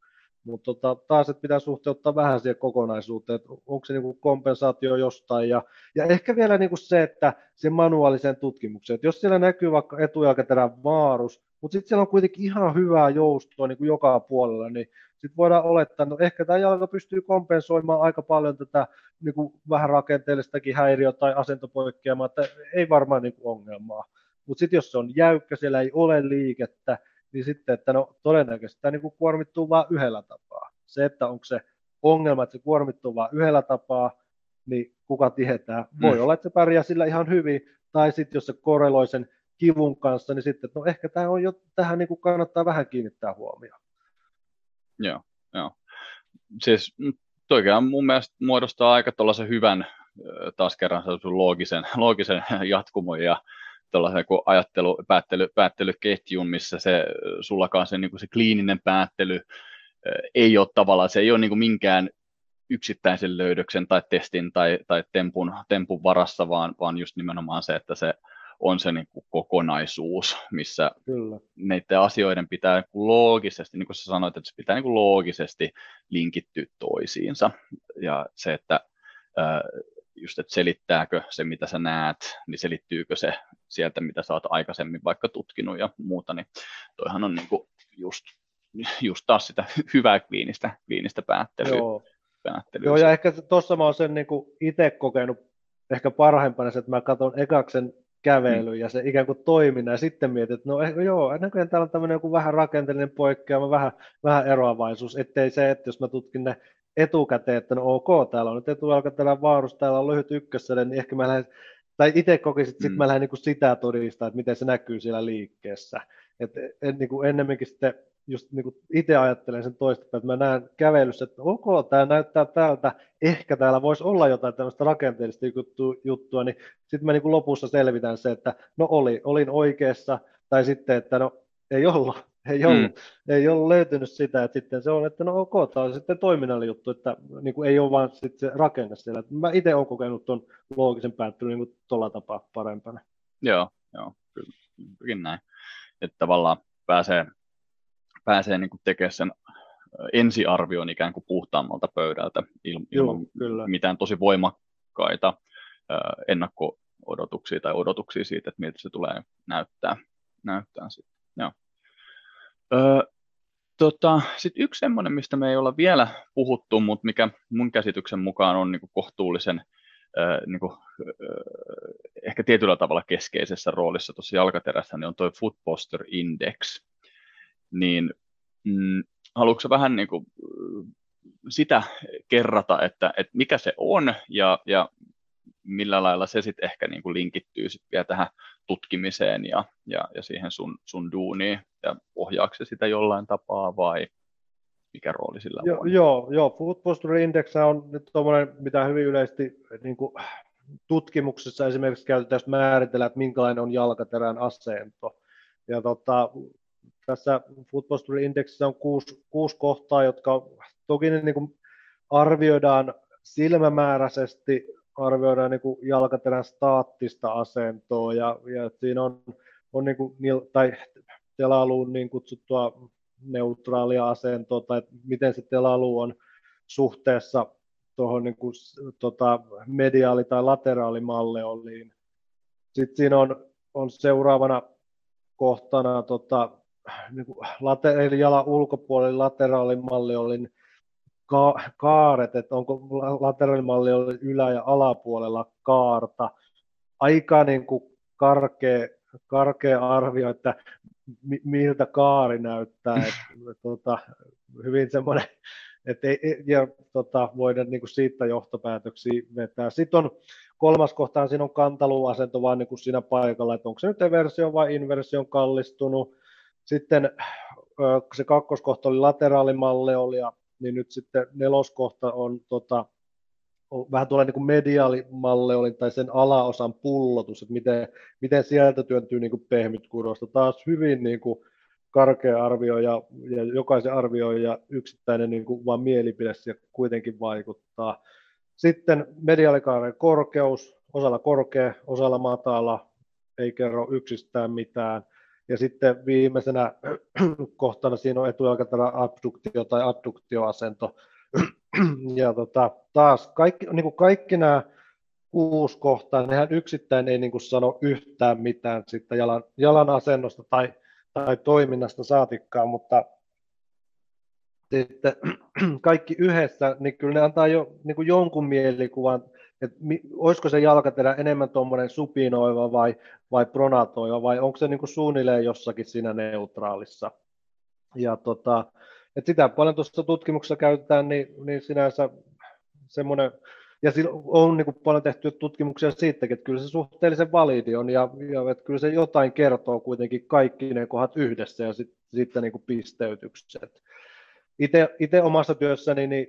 Speaker 2: Mutta tota, taas, että pitää suhteuttaa vähän siihen kokonaisuuteen, että onko se niin kuin kompensaatio jostain. Ja, ja ehkä vielä niin kuin se, että se manuaaliseen tutkimukseen, että jos siellä näkyy vaikka etujalkaterän vaarus, mutta sitten siellä on kuitenkin ihan hyvää joustoa niin kuin joka puolella, niin sitten voidaan olettaa, että no ehkä tämä jalka pystyy kompensoimaan aika paljon tätä niin kuin vähän rakenteellistakin häiriötä tai asentopoikkeamaa, että ei varmaan niin kuin ongelmaa. Mutta sitten jos se on jäykkä, siellä ei ole liikettä, niin sitten, että no todennäköisesti tämä niin kuormittuu vain yhdellä tapaa. Se, että onko se ongelma, että se kuormittuu vain yhdellä tapaa, niin kuka tietää. Voi mm. olla, että se pärjää sillä ihan hyvin, tai sitten jos se korreloi sen kivun kanssa, niin sitten, että no ehkä tämä on jo, tähän niin kuin kannattaa vähän kiinnittää huomioon.
Speaker 1: Joo, joo. Siis toikin mun mielestä muodostaa aika tuollaisen hyvän, taas kerran loogisen, loogisen jatkumon ja tuollaisen kuin ajattelu, päättely, päättelyketjun, missä se sullakaan se, niin kuin se kliininen päättely ei ole tavallaan, se ei ole niin kuin minkään yksittäisen löydöksen tai testin tai, tai tempun, tempun varassa, vaan, vaan just nimenomaan se, että se on se niin kuin kokonaisuus, missä Kyllä. näiden asioiden pitää niin kuin loogisesti, niin kuin sä sanoit, että se pitää niin kuin loogisesti linkittyä toisiinsa. Ja se, että just, että selittääkö se, mitä sä näet, niin selittyykö se sieltä, mitä sä oot aikaisemmin vaikka tutkinut ja muuta, niin toihan on niin kuin just, just taas sitä hyvää kliinistä, kliinistä päättelyä.
Speaker 2: Joo. päättelyä. Joo, ja ehkä tuossa mä oon sen niin itse kokenut ehkä parhaimpana, että mä katson ekaksen kävely mm. ja se ikään kuin toiminnan ja sitten mietit, että no eh, joo, näköjään täällä on tämmöinen joku vähän rakenteellinen poikkeama, vähän, vähän eroavaisuus, ettei se, että jos mä tutkin ne etukäteen, että no ok, täällä on nyt etujalka, täällä on vaarus, täällä on lyhyt ykkösselle, niin ehkä mä lähden, tai itse kokisin, että mm. mä lähden niin sitä todistaa, että miten se näkyy siellä liikkeessä. Et, et, niin kuin ennemminkin sitten just niin kuin itse ajattelen sen toista, että mä näen kävelyssä, että ok, tämä näyttää täältä, ehkä täällä voisi olla jotain tämmöistä rakenteellista juttua, niin sitten mä niin kuin lopussa selvitän se, että no oli, olin oikeassa, tai sitten, että no ei ollut, ei ollut, mm. ei ollut löytynyt sitä, että sitten se on, että no ok, tämä on sitten toiminnallinen juttu, että niin kuin ei ole vaan sitten se rakenne siellä. Mä itse olen kokenut tuon loogisen päättelyn niin tuolla tapaa parempana.
Speaker 1: Joo, joo, kyllä, näin. Että tavallaan pääsee pääsee niin kuin tekemään sen ensiarvion ikään kuin puhtaammalta pöydältä il- ilman kyllä. mitään tosi voimakkaita ennakko-odotuksia tai odotuksia siitä, että miltä se tulee näyttää. näyttää sitten. Joo. Tota, Sitten yksi semmoinen, mistä me ei olla vielä puhuttu, mutta mikä mun käsityksen mukaan on niin kuin kohtuullisen äh, niin kuin, äh, ehkä tietyllä tavalla keskeisessä roolissa tuossa jalkaterässä, niin on tuo Foot Posture Index. Niin mm, haluatko vähän niin kuin, sitä kerrata, että, että mikä se on ja, ja millä lailla se sitten ehkä niin kuin linkittyy sit vielä tähän tutkimiseen ja, ja, ja siihen sun, sun duuniin ja ohjaako se sitä jollain tapaa vai mikä rooli sillä
Speaker 2: on? Joo, joo Food Posture Index on nyt tuommoinen, mitä hyvin yleisesti niin kuin tutkimuksessa esimerkiksi käytetään, jos määritellään, että minkälainen on jalkaterän asento. Ja tota, tässä Food Posture Indexissä on kuusi, kuusi kohtaa, jotka toki ne niin kuin arvioidaan silmämääräisesti, arvioidaan niin kuin jalkaterän staattista asentoa ja, ja siinä on, on niin kuin, tai telaluun niin kutsuttua neutraalia asentoa tai miten se telalu on suhteessa tuohon niin kuin, tota, mediaali- tai lateraalimalleoliin. Sitten siinä on, on seuraavana kohtana tota, niin kuin late, eli jalan ulkopuolella lateraalimalli oli ka- kaaret, että onko lateraalimalli oli ylä- ja alapuolella kaarta. Aika niin kuin karkea, karkea arvio, että mi- miltä kaari näyttää. Et, tota, hyvin semmoinen, että ei, ja tota, voidaan niin kuin siitä johtopäätöksiä vetää. Sitten on kolmas kohtaan, siinä on kantaluasento vaan niin kuin siinä paikalla, että onko se nyt versio vai inversio kallistunut, sitten se kakkoskohta oli lateraalimalleolia, niin nyt sitten neloskohta on tota, on, vähän tulee niin mediaalimalleolin tai sen alaosan pullotus, että miten, miten sieltä työntyy niin kuin pehmytkudosta. Taas hyvin niin kuin karkea arvio ja, ja jokaisen arvioija yksittäinen niin kuin vaan mielipide kuitenkin vaikuttaa. Sitten mediaalikaaren korkeus, osalla korkea, osalla matala, ei kerro yksistään mitään. Ja sitten viimeisenä kohtana siinä on etujalkatarän abduktio tai abduktioasento. ja tota, taas kaikki, niin kuin kaikki nämä kuusi kohtaa, nehän yksittäin ei niin kuin sano yhtään mitään sitten jalan, jalan asennosta tai, tai toiminnasta saatikkaan, mutta sitten kaikki yhdessä, niin kyllä ne antaa jo niin kuin jonkun mielikuvan että mi, olisiko se jalkaterä enemmän tuommoinen supinoiva vai, vai pronatoiva, vai onko se niin kuin suunnilleen jossakin siinä neutraalissa. Ja tota, että sitä paljon tuossa tutkimuksessa käytetään, niin, niin sinänsä semmoinen, ja on niin kuin paljon tehty tutkimuksia siitäkin, että kyllä se suhteellisen validi on, ja, ja että kyllä se jotain kertoo kuitenkin kaikki ne kohdat yhdessä, ja sit, sitten niin kuin pisteytykset. Itse omassa työssäni, niin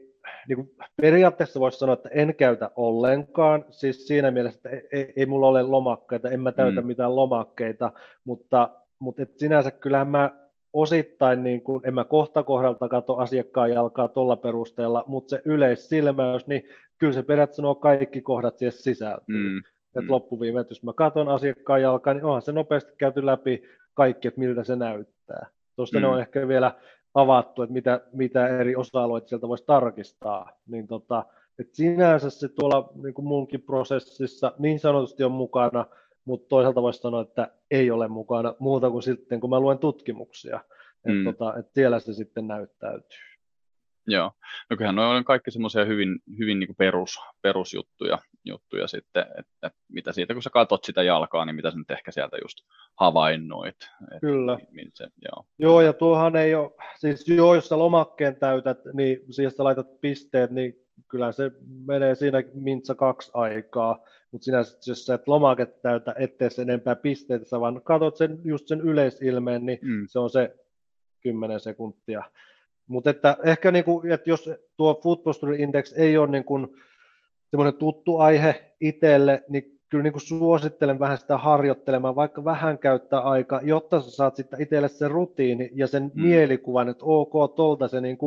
Speaker 2: niin kuin periaatteessa voisi sanoa, että en käytä ollenkaan, siis siinä mielessä, että ei, ei mulla ole lomakkeita, en mä täytä mm. mitään lomakkeita, mutta, mutta et sinänsä kyllähän mä osittain, niin kuin, en mä kohta kohdalta katso asiakkaan jalkaa tuolla perusteella, mutta se yleissilmäys, niin kyllä se periaatteessa nuo kaikki kohdat siihen sisältyy. Mm. Että mm. loppuviimein, jos mä katson asiakkaan jalkaa, niin onhan se nopeasti käyty läpi kaikki, että miltä se näyttää. Tuosta mm. ne on ehkä vielä avattu, että mitä, mitä eri osa-alueita sieltä voisi tarkistaa, niin tota, että sinänsä se tuolla niin kuin munkin prosessissa niin sanotusti on mukana, mutta toisaalta voisi sanoa, että ei ole mukana muuta kuin sitten, kun mä luen tutkimuksia, että mm. tota, että siellä se sitten näyttäytyy.
Speaker 1: Joo, no kyllähän on kaikki semmoisia hyvin, hyvin niin kuin perus, perusjuttuja juttuja sitten, että mitä siitä, kun sä katsot sitä jalkaa, niin mitä sä nyt ehkä sieltä just havainnoit.
Speaker 2: Että Kyllä.
Speaker 1: Min se, joo.
Speaker 2: joo, ja tuohan ei ole, siis joo, jos sä lomakkeen täytät, niin siihen sä laitat pisteet, niin kyllä se menee siinä mintsa kaksi aikaa, mutta sinänsä, jos sä et lomake täytä, ettei se enempää pisteitä, sä vaan katsot sen, just sen yleisilmeen, niin mm. se on se 10 sekuntia. Mutta että ehkä niin kuin, että jos tuo Food Posture Index ei ole niin kuin semmoinen tuttu aihe itselle, niin kyllä niin kuin suosittelen vähän sitä harjoittelemaan, vaikka vähän käyttää aika, jotta sä saat sitten itselle sen rutiini ja sen mm. mielikuvan, että ok, tuolta se niin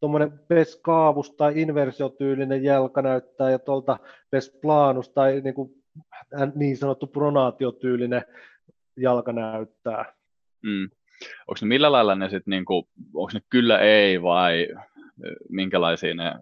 Speaker 2: tuommoinen peskaavus tai inversiotyylinen jalka näyttää ja tuolta pesplanus tai niin, kuin, niin sanottu pronaatiotyylinen jalka näyttää.
Speaker 1: Mm. Onko ne millä lailla ne sitten, niinku, onko ne kyllä ei vai minkälaisia ne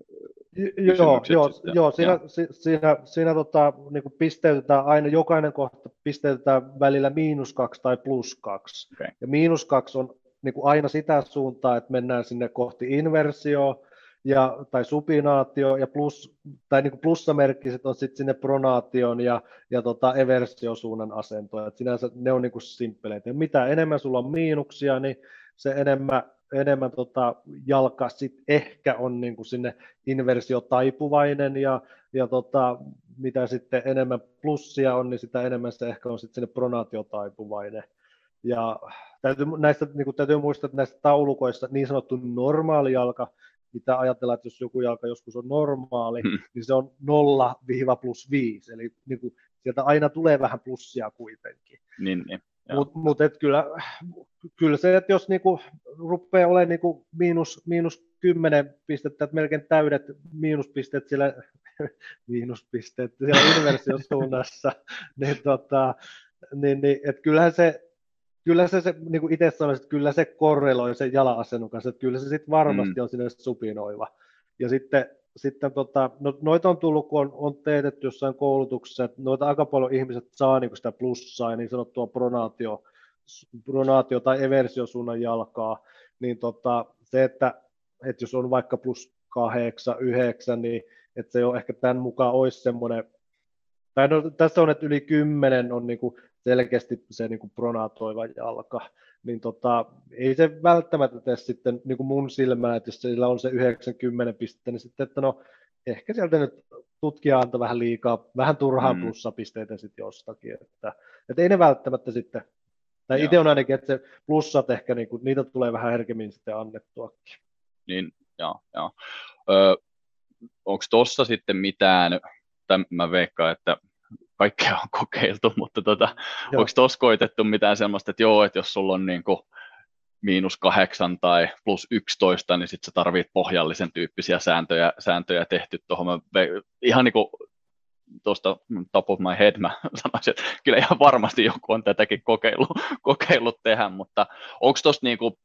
Speaker 2: Joo, joo, joo, siinä, joo. siinä, siinä tota, niin kuin pisteytetään aina, jokainen kohta pisteytetään välillä miinus kaksi tai plus kaksi. Okay. Ja miinus kaksi on niin kuin aina sitä suuntaa, että mennään sinne kohti inversio ja, tai supinaatio, ja plus, tai niin kuin plussamerkkiset on sitten sinne pronaation ja, ja tota eversiosuunnan asentoja. Et sinänsä ne on niin kuin simppeleitä. Mitä enemmän sulla on miinuksia, niin se enemmän enemmän tota, jalka sit ehkä on niin kuin sinne inversiotaipuvainen ja, ja tota, mitä sitten enemmän plussia on, niin sitä enemmän se ehkä on sitten sinne pronaatiotaipuvainen. Ja täytyy, näistä, niin kuin täytyy muistaa, että näistä taulukoista niin sanottu normaali jalka, mitä ajatellaan, että jos joku jalka joskus on normaali, hmm. niin se on 0 plus 5, eli niin kuin, sieltä aina tulee vähän plussia kuitenkin.
Speaker 1: Niin, niin.
Speaker 2: Mutta mut kyllä, kyllä se, että jos niinku rupeaa olemaan niinku miinus, miinus 10 pistettä, että melkein täydet miinuspisteet siellä, miinuspisteet siellä inversiosuunnassa, niin, tota, niin, niin että kyllähän se, kyllä se, se niin kuin itse sanoisin, että kyllä se korreloi sen jala-asennon kanssa, että kyllä se sitten varmasti mm. on sinne supinoiva. Ja sitten, sitten tota, no, noita on tullut, kun on, on teetetty jossain koulutuksessa, että noita aika paljon ihmiset saa niin sitä plussaa ja niin sanottua pronaatio, pronaatio- tai eversiosuunnan jalkaa, niin tota, se, että, että jos on vaikka plus kahdeksan, yhdeksän, niin että se on ehkä tämän mukaan olisi semmoinen, tai no, tässä on, että yli kymmenen on niin kuin selkeästi se niin kuin pronaatoiva jalka, niin tota, ei se välttämättä tee sitten niin kuin mun silmään, että jos sillä on se 90 pistettä, niin sitten, että no ehkä sieltä nyt tutkija antoi vähän liikaa, vähän turhaan mm. plussapisteitä sitten jostakin, että, että ei ne välttämättä sitten tai itse on ainakin, että se plussat ehkä, niin kuin, niitä tulee vähän herkemmin sitten annettuakin.
Speaker 1: Niin, joo, joo. Öö, onko tuossa sitten mitään, mä veikkaan, että kaikkea on kokeiltu, mutta tota, onko tuossa koitettu mitään sellaista, että joo, että jos sulla on niin kuin miinus kahdeksan tai plus 11, niin sitten sä tarvit pohjallisen tyyppisiä sääntöjä, sääntöjä tehty tuohon. Ihan niin kuin tuosta top of my head mä sanoisin, että kyllä ihan varmasti joku on tätäkin kokeillut, kokeillut tehdä, mutta onko tuossa niinku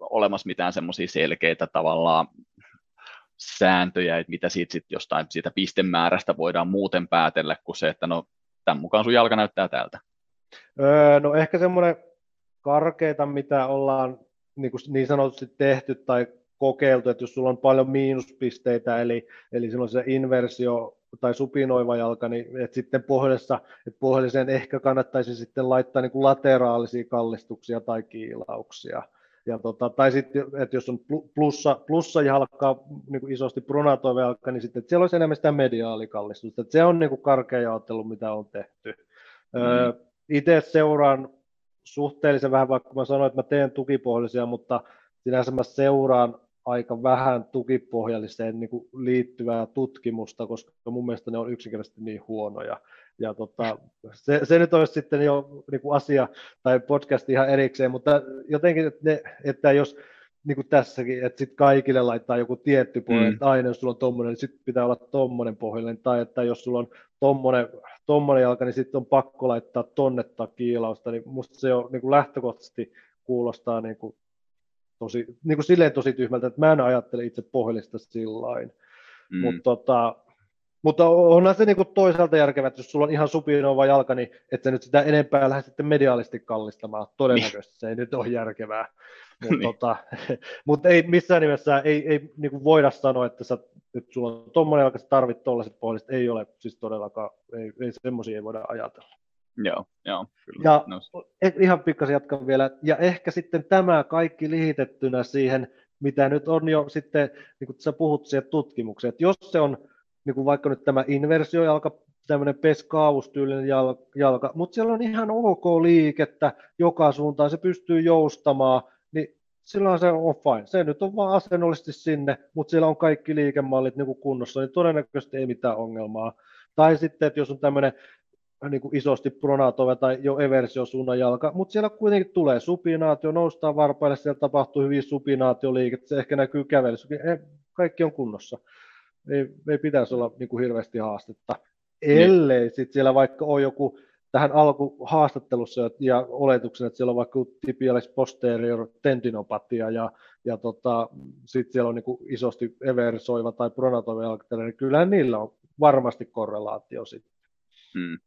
Speaker 1: olemassa mitään semmoisia selkeitä tavallaan sääntöjä, että mitä siitä sit jostain siitä pistemäärästä voidaan muuten päätellä kuin se, että no tämän mukaan sun jalka näyttää tältä?
Speaker 2: Öö, no ehkä semmoinen karkeita, mitä ollaan niin, kuin niin sanotusti tehty tai kokeiltu, että jos sulla on paljon miinuspisteitä, eli, eli silloin se inversio tai supinoiva jalka, niin että sitten pohjassa, että pohjalliseen ehkä kannattaisi sitten laittaa niin kuin lateraalisia kallistuksia tai kiilauksia. Ja tota, tai sitten, että jos on plussa, plussa jalka, niin kuin isosti pronatoiva jalka, niin sitten että siellä olisi enemmän sitä mediaalikallistusta. Että se on niin kuin karkea jaottelu, mitä on tehty. Mm. Öö, itse seuraan suhteellisen vähän, vaikka mä sanoin, että mä teen tukipohjallisia, mutta sinänsä mä seuraan aika vähän tukipohjalliseen niin kuin liittyvää tutkimusta, koska mun mielestä ne on yksinkertaisesti niin huonoja. Ja tota, se, se, nyt olisi sitten jo niin kuin asia tai podcast ihan erikseen, mutta jotenkin, että, ne, että jos niin kuin tässäkin, että sitten kaikille laittaa joku tietty pohja, mm. että aina jos sulla on tommonen, niin sitten pitää olla tommonen pohjallinen, tai että jos sulla on tommonen, tommonen jalka, niin sitten on pakko laittaa tonnetta kiilausta, niin musta se on niin kuin lähtökohtaisesti kuulostaa niin kuin tosi, niin kuin silleen tosi tyhmältä, että mä en ajattele itse pohjallista sillain. Mm. Mutta tota, Mutta onhan se niin kuin toisaalta järkevää, että jos sulla on ihan supinova jalka, niin et sä nyt sitä enempää lähde sitten mediaalisti kallistamaan. Todennäköisesti niin. se ei nyt ole järkevää. Mutta niin. tota, mut ei missään nimessä ei, ei niin kuin voida sanoa, että, sä, että sulla on tuommoinen jalka, sä tarvit tuollaiset pohjalliset. Ei ole siis todellakaan, ei, ei semmoisia ei voida ajatella.
Speaker 1: Joo, joo.
Speaker 2: Kyllä. Ja no. ihan pikkasen jatkan vielä. Ja ehkä sitten tämä kaikki liitettynä siihen, mitä nyt on jo sitten, niin kuin sä puhut siihen tutkimukseen, että jos se on niin kuin vaikka nyt tämä inversiojalka, tämmöinen peskaavustyylinen jalka, mutta siellä on ihan ok liikettä joka suuntaan, se pystyy joustamaan, niin silloin se on fine. Se nyt on vaan asennollisesti sinne, mutta siellä on kaikki liikemallit niin kuin kunnossa, niin todennäköisesti ei mitään ongelmaa. Tai sitten, että jos on tämmöinen niin kuin isosti pronatove tai jo eversio suunnan jalka, mutta siellä kuitenkin tulee supinaatio, noustaan varpaille, siellä tapahtuu hyvin supinaatioliiket, se ehkä näkyy kävelyssä, kaikki on kunnossa ei, ei pitäisi olla niin kuin hirveästi haastetta, ellei niin. sitten siellä vaikka ole joku tähän alkuhaastattelussa ja oletuksen, että siellä on vaikka tibialis posterior tendinopatia ja, ja tota, sitten siellä on niin kuin isosti eversoiva tai pronatoiva niin kyllähän niillä on varmasti korrelaatio sitten.
Speaker 1: Hmm.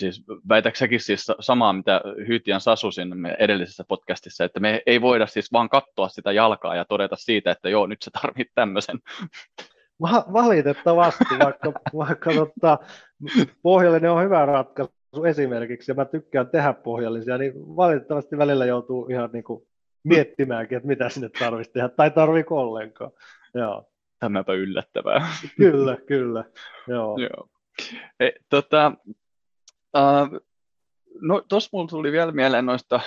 Speaker 1: Siis väitäksäkin siis samaa, mitä Hyytian Sasu siinä edellisessä podcastissa, että me ei voida siis vaan katsoa sitä jalkaa ja todeta siitä, että joo, nyt sä tarvit tämmöisen.
Speaker 2: Valitettavasti, vaikka, vaikka tota, pohjallinen on hyvä ratkaisu esimerkiksi, ja mä tykkään tehdä pohjallisia, niin valitettavasti välillä joutuu ihan niin kuin miettimäänkin, että mitä sinne tarvitsisi tehdä, tai tarviiko ollenkaan. Joo.
Speaker 1: Tämäpä yllättävää.
Speaker 2: Kyllä, kyllä. Joo.
Speaker 1: Joo. He, tota, uh, No tuossa mulla tuli vielä mieleen noista äh,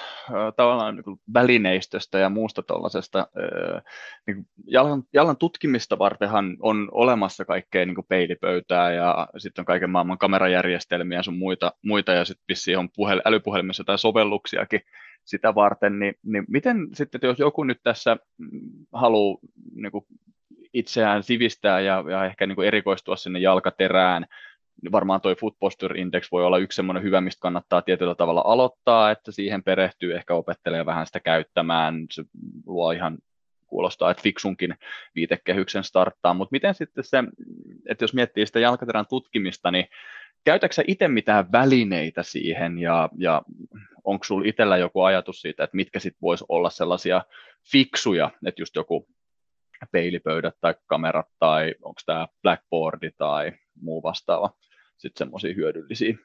Speaker 1: tavallaan niin välineistöstä ja muusta tuollaisesta. Äh, niin jalan, jalan tutkimista vartenhan on olemassa kaikkea niin peilipöytää ja sitten on kaiken maailman kamerajärjestelmiä ja sun muita, muita ja sitten vissiin on puhel, älypuhelimessa tai sovelluksiakin sitä varten, niin, niin miten sitten, jos joku nyt tässä mm, haluaa niin itseään sivistää ja, ja ehkä niin erikoistua sinne jalkaterään, varmaan toi Foot Posture Index voi olla yksi semmoinen hyvä, mistä kannattaa tietyllä tavalla aloittaa, että siihen perehtyy, ehkä opettelee vähän sitä käyttämään, se luo ihan kuulostaa, että fiksunkin viitekehyksen starttaa, mutta miten sitten se, että jos miettii sitä jalkaterän tutkimista, niin käytätkö itse mitään välineitä siihen? Ja, ja onko sinulla itsellä joku ajatus siitä, että mitkä sitten voisi olla sellaisia fiksuja, että just joku peilipöydät tai kamerat tai onko tämä blackboardi tai muu vastaava sitten semmoisia hyödyllisiä?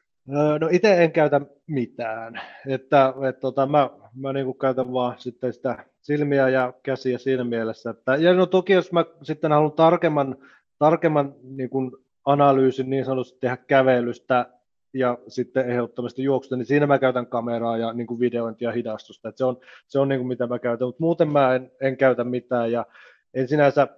Speaker 2: No itse en käytä mitään, että, että tota, mä, mä niinku käytän vaan sitten sitä silmiä ja käsiä siinä mielessä. Että, ja no toki jos mä sitten haluan tarkemman, tarkemman niin kuin analyysin niin sanotusti tehdä kävelystä ja sitten ehdottomasti juoksusta, niin siinä mä käytän kameraa ja niin kuin videointia ja hidastusta. Että se on, se on niin kuin mitä mä käytän, mutta muuten mä en, en käytä mitään ja en sinänsä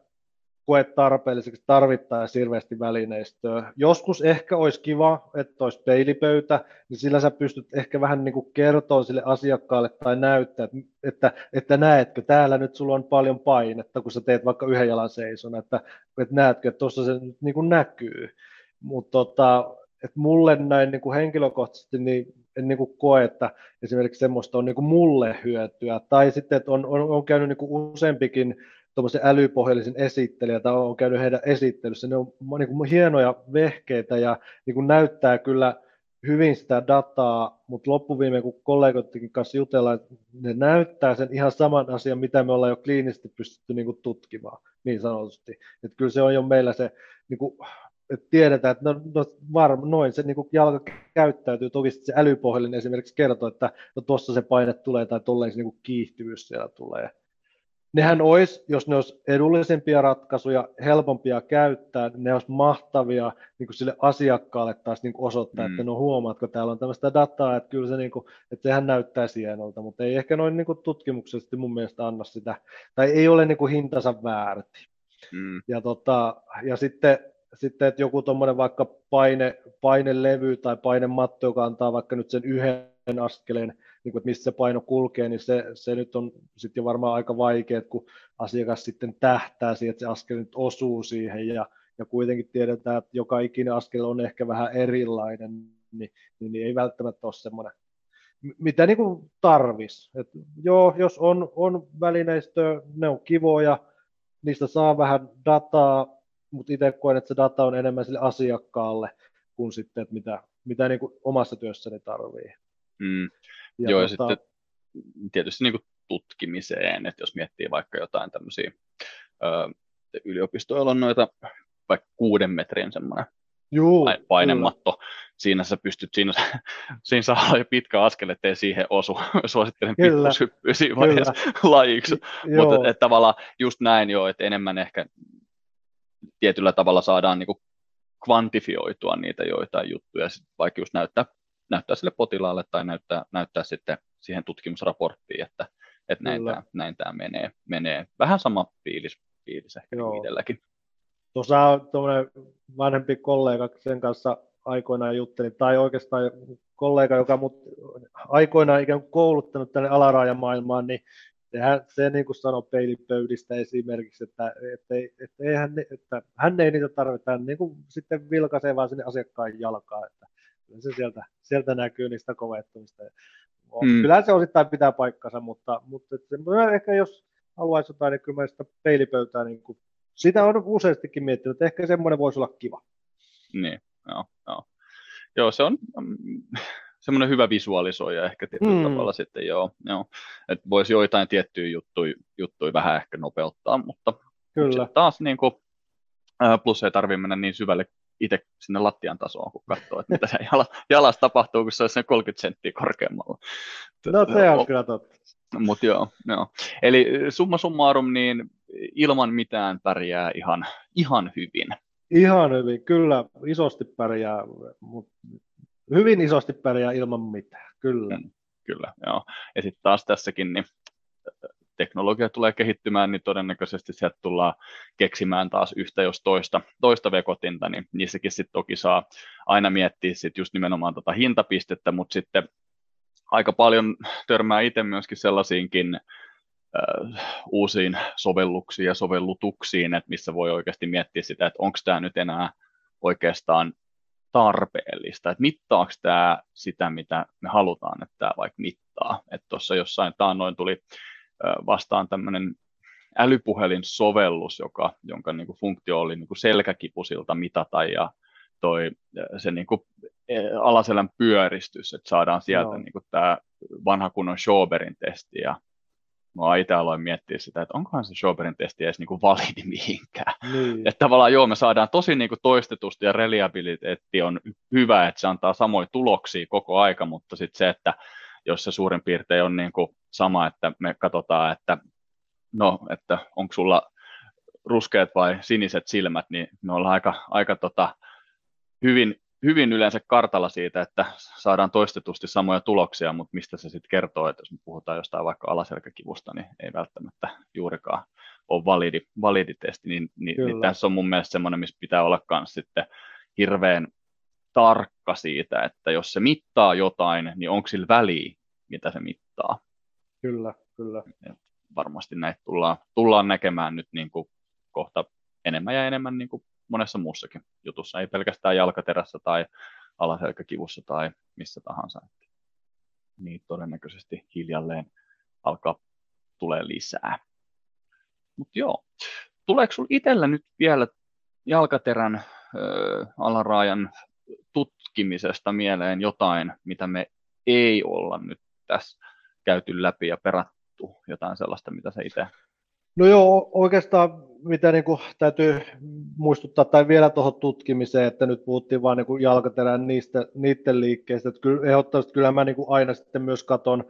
Speaker 2: koe tarpeelliseksi tarvittaisiin hirveästi välineistöä. Joskus ehkä olisi kiva, että olisi peilipöytä, niin sillä sä pystyt ehkä vähän niin kertoa sille asiakkaalle tai näyttää, että, että, näetkö, täällä nyt sulla on paljon painetta, kun sä teet vaikka yhden jalan seison, että, että näetkö, että tuossa se nyt niin näkyy. Mutta tota, mulle näin niin henkilökohtaisesti niin en niin kuin koe, että esimerkiksi semmoista on niin kuin mulle hyötyä. Tai sitten, että on, on, on käynyt niin kuin useampikin tuommoisen älypohjallisen esittelijä, tai on käynyt heidän esittelyssä. Ne on niin kuin hienoja vehkeitä ja niin kuin näyttää kyllä hyvin sitä dataa, mutta loppuviimeen, kun kollegoidenkin kanssa jutellaan, ne näyttää sen ihan saman asian, mitä me ollaan jo kliinisesti pystytty niin kuin tutkimaan, niin sanotusti. Että kyllä se on jo meillä se, niin kuin, että tiedetään, että no, no varma, noin se niin kuin jalka käyttäytyy. Toki se älypohjallinen esimerkiksi kertoo, että no tuossa se paine tulee tai tolleen se niin kuin kiihtyvyys siellä tulee nehän olisi, jos ne olisi edullisempia ratkaisuja, helpompia käyttää, ne olisi mahtavia niin kuin sille asiakkaalle taas niin kuin osoittaa, mm. että no huomaatko, täällä on tämmöistä dataa, että kyllä se, niin kuin, että sehän näyttää hienolta, mutta ei ehkä noin niin kuin tutkimuksellisesti mun mielestä anna sitä, tai ei ole niin kuin hintansa väärti. Mm. Ja, tota, ja sitten, sitten, että joku tuommoinen vaikka paine, painelevy tai painematto, joka antaa vaikka nyt sen yhden askeleen, niin kuin, että missä se paino kulkee, niin se, se nyt on sitten varmaan aika vaikea, kun asiakas sitten tähtää siihen, että se askel nyt osuu siihen ja, ja kuitenkin tiedetään, että joka ikinen askel on ehkä vähän erilainen, niin, niin, niin ei välttämättä ole semmoinen, mitä niin kuin tarvis. Et joo, jos on, on välineistöä, ne on kivoja, niistä saa vähän dataa, mutta itse koen, että se data on enemmän sille asiakkaalle kuin sitten, että mitä, mitä niin kuin omassa työssäni tarvii.
Speaker 1: Mm. Ja Joo, tota... ja sitten tietysti niin kuin tutkimiseen, että jos miettii vaikka jotain tämmöisiä yliopistoilla on noita vaikka kuuden metrin semmoinen Juu, painematto. Kyllä. Siinä sä pystyt, siinä, siinä saa olla jo pitkä askel, ettei siihen osu. Suosittelen pikkushyppyä siinä vaiheessa lajiksi. Mutta tavallaan just näin jo, että enemmän ehkä tietyllä tavalla saadaan niinku kvantifioitua niitä joitain juttuja, sit vaikka just näyttää, näyttää sille potilaalle tai näyttää, näyttää sitten siihen tutkimusraporttiin, että, että näin, tämä, näin tämä menee, menee. Vähän sama fiilis, fiilis ehkä Joo. itselläkin.
Speaker 2: Tuossa on tuommoinen vanhempi kollega, sen kanssa aikoinaan juttelin, tai oikeastaan kollega, joka mut aikoinaan ikään kuin kouluttanut tänne alaraajamaailmaan, niin sehän, se niin kuin sanoi peilipöydistä esimerkiksi, että, että, että, eihän, että hän ei niitä tarvita, hän niin kuin sitten vilkaisee vaan sinne asiakkaan jalkaan, että se sieltä, sieltä näkyy niistä kovettumista. Mm. Kyllä se osittain pitää paikkansa, mutta, mutta että ehkä jos haluaisi jotain, niin kyllä sitä peilipöytää, niin kuin, sitä on useastikin miettinyt, että ehkä semmoinen voisi olla kiva.
Speaker 1: Niin, joo, joo. Joo, se on mm, semmoinen hyvä visualisoija ehkä tietyllä mm. tavalla sitten, joo. joo. Että voisi joitain tiettyjä juttuja, juttuja vähän ehkä nopeuttaa, mutta Kyllä. taas niin kuin, plus ei tarvitse mennä niin syvälle itse sinne lattian tasoon, kun katsoo, että mitä se jalas tapahtuu, kun se on 30 senttiä korkeammalla.
Speaker 2: No se on kyllä totta.
Speaker 1: Mutta joo, joo. Eli summa summarum, niin ilman mitään pärjää ihan, ihan hyvin.
Speaker 2: Ihan hyvin, kyllä, isosti pärjää, mutta hyvin isosti pärjää ilman mitään, kyllä. Mm,
Speaker 1: kyllä, joo. Ja sitten taas tässäkin, niin teknologia tulee kehittymään, niin todennäköisesti sieltä tullaan keksimään taas yhtä jos toista, toista vekotinta, niin niissäkin sitten toki saa aina miettiä sit just nimenomaan tota hintapistettä, mutta sitten aika paljon törmää itse myöskin sellaisiinkin äh, uusiin sovelluksiin ja sovellutuksiin, että missä voi oikeasti miettiä sitä, että onko tämä nyt enää oikeastaan tarpeellista, että mittaako tämä sitä, mitä me halutaan, että tämä vaikka mittaa. Että tuossa jossain taannoin tuli vastaan tämmöinen älypuhelin-sovellus, joka, jonka niin kuin funktio oli niin kuin selkäkipusilta mitata ja toi, se niin kuin alaselän pyöristys, että saadaan sieltä no. niin kuin tämä vanha kunnon Schoberin testi ja mä itse aloin miettiä sitä, että onkohan se Schoberin testi edes niin kuin validi mihinkään. Niin. Että tavallaan joo, me saadaan tosi niin kuin toistetusti ja reliabiliteetti on hyvä, että se antaa samoja tuloksia koko aika, mutta sitten se, että jos se suurin piirtein on niin kuin sama, että me katsotaan, että no, että onko sulla ruskeat vai siniset silmät, niin me ollaan aika, aika tota, hyvin, hyvin yleensä kartalla siitä, että saadaan toistetusti samoja tuloksia, mutta mistä se sitten kertoo, että jos me puhutaan jostain vaikka alaselkäkivusta, niin ei välttämättä juurikaan ole validi, validi testi, niin, niin, niin tässä on mun mielestä semmoinen, missä pitää olla myös sitten hirveän tarkka siitä, että jos se mittaa jotain, niin onko sillä väliä, mitä se mittaa.
Speaker 2: Kyllä, kyllä.
Speaker 1: Et varmasti näitä tullaan, tullaan näkemään nyt niin kuin kohta enemmän ja enemmän niin kuin monessa muussakin jutussa, ei pelkästään jalkaterässä tai alaselkäkivussa tai missä tahansa. Niin todennäköisesti hiljalleen alkaa tulee lisää. Mutta joo, tuleeko sinulla itsellä nyt vielä jalkaterän ö, alaraajan tutkimisesta mieleen jotain, mitä me ei olla nyt tässä käyty läpi ja perattu jotain sellaista, mitä sä itse
Speaker 2: No joo, oikeastaan mitä niin kuin täytyy muistuttaa, tai vielä tuohon tutkimiseen, että nyt puhuttiin vain niin jalkaterän niistä, niiden liikkeistä, että kyllä, ehdottomasti kyllä mä niin kuin aina sitten myös katon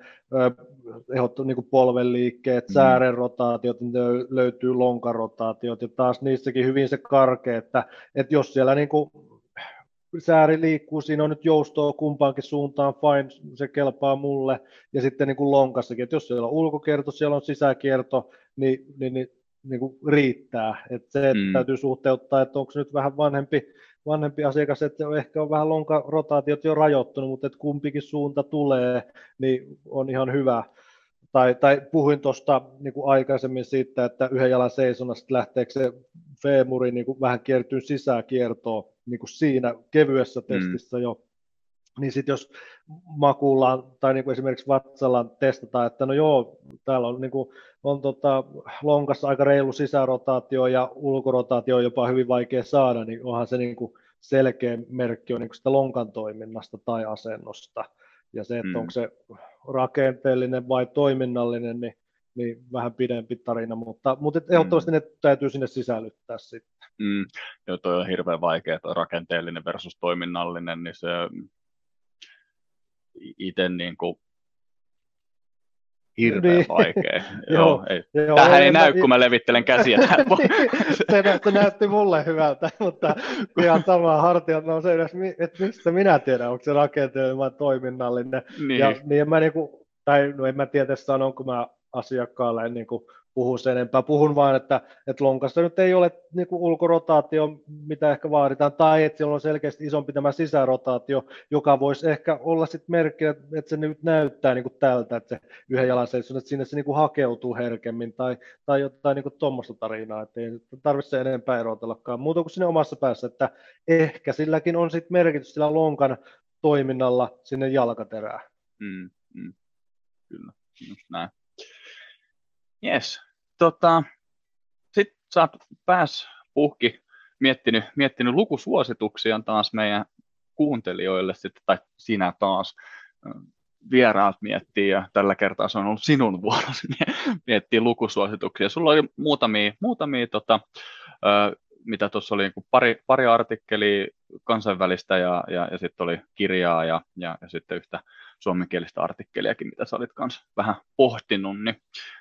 Speaker 2: ehdottomasti niin polven liikkeet, mm. säären rotaatiot, löytyy lonkarotaatiot, ja taas niissäkin hyvin se karke, että, että jos siellä niin kuin sääri liikkuu, siinä on nyt joustoa kumpaankin suuntaan, fine, se kelpaa mulle, ja sitten niin kuin lonkassakin, että jos siellä on ulkokierto, siellä on sisäkierto, niin, niin, niin, niin kuin riittää. Että se että mm. täytyy suhteuttaa, että onko nyt vähän vanhempi, vanhempi asiakas, että ehkä on vähän lonkarotaatiot jo rajoittunut, mutta että kumpikin suunta tulee, niin on ihan hyvä. Tai, tai puhuin tuosta niin aikaisemmin siitä, että yhden jalan seisonnasta lähteekö se femuri niin kuin vähän kiertyy sisäkiertoon niin kuin siinä kevyessä mm. testissä mm. jo. niin sitten jos makuullaan tai niin kuin esimerkiksi vatsallaan testataan, että no joo, täällä on, niin kuin, on tota, lonkassa aika reilu sisärotaatio ja ulkorotaatio on jopa hyvin vaikea saada, niin onhan se niin kuin selkeä merkki on niin kuin sitä lonkan toiminnasta tai asennosta. Ja se, että mm. onko se rakenteellinen vai toiminnallinen, niin, niin vähän pidempi tarina, mutta, mutta ehdottomasti mm. ne täytyy sinne sisällyttää sitten.
Speaker 1: Mm. Joo, toi on hirveän vaikea, että rakenteellinen versus toiminnallinen, niin se itse niin kuin hirveän niin. vaikea. joo, ei. Joo, Tähän ei näy, mä, kun mä levittelen käsiä.
Speaker 2: se, se näytti mulle hyvältä, mutta ihan samaa hartiat se edes, että mistä minä tiedän, onko se rakenteellinen vai toiminnallinen. Niin. Ja, niin mä niinku, tai no en mä tiedä sanonko mä asiakkaalle niin kuin puhu sen enempää. Puhun vain, että, että lonkassa nyt ei ole niin kuin ulkorotaatio, mitä ehkä vaaditaan, tai että siellä on selkeästi isompi tämä sisärotaatio, joka voisi ehkä olla sitten merkki, että, että se nyt näyttää niin kuin tältä, että se yhden jalan seisoo, että sinne se niin kuin hakeutuu herkemmin, tai, tai jotain niin tuommoista tarinaa, että ei tarvitse enempää erotellakaan, muuta kuin sinne omassa päässä, että ehkä silläkin on sitten merkitys sillä lonkan toiminnalla sinne jalkaterään.
Speaker 1: Mm, mm. Kyllä, just näin. Yes, tota, sitten sä oot pääs puhki miettinyt, miettinyt lukusuosituksia taas meidän kuuntelijoille sitten, tai sinä taas vieraat miettii, ja tällä kertaa se on ollut sinun vuorosi miettiä lukusuosituksia. Sulla oli muutamia, muutamia tota, mitä tuossa oli niin pari, pari artikkelia kansainvälistä ja, ja, ja sitten oli kirjaa ja, ja, ja sitten yhtä suomenkielistä artikkeliakin, mitä sä olit kanssa vähän pohtinut, niin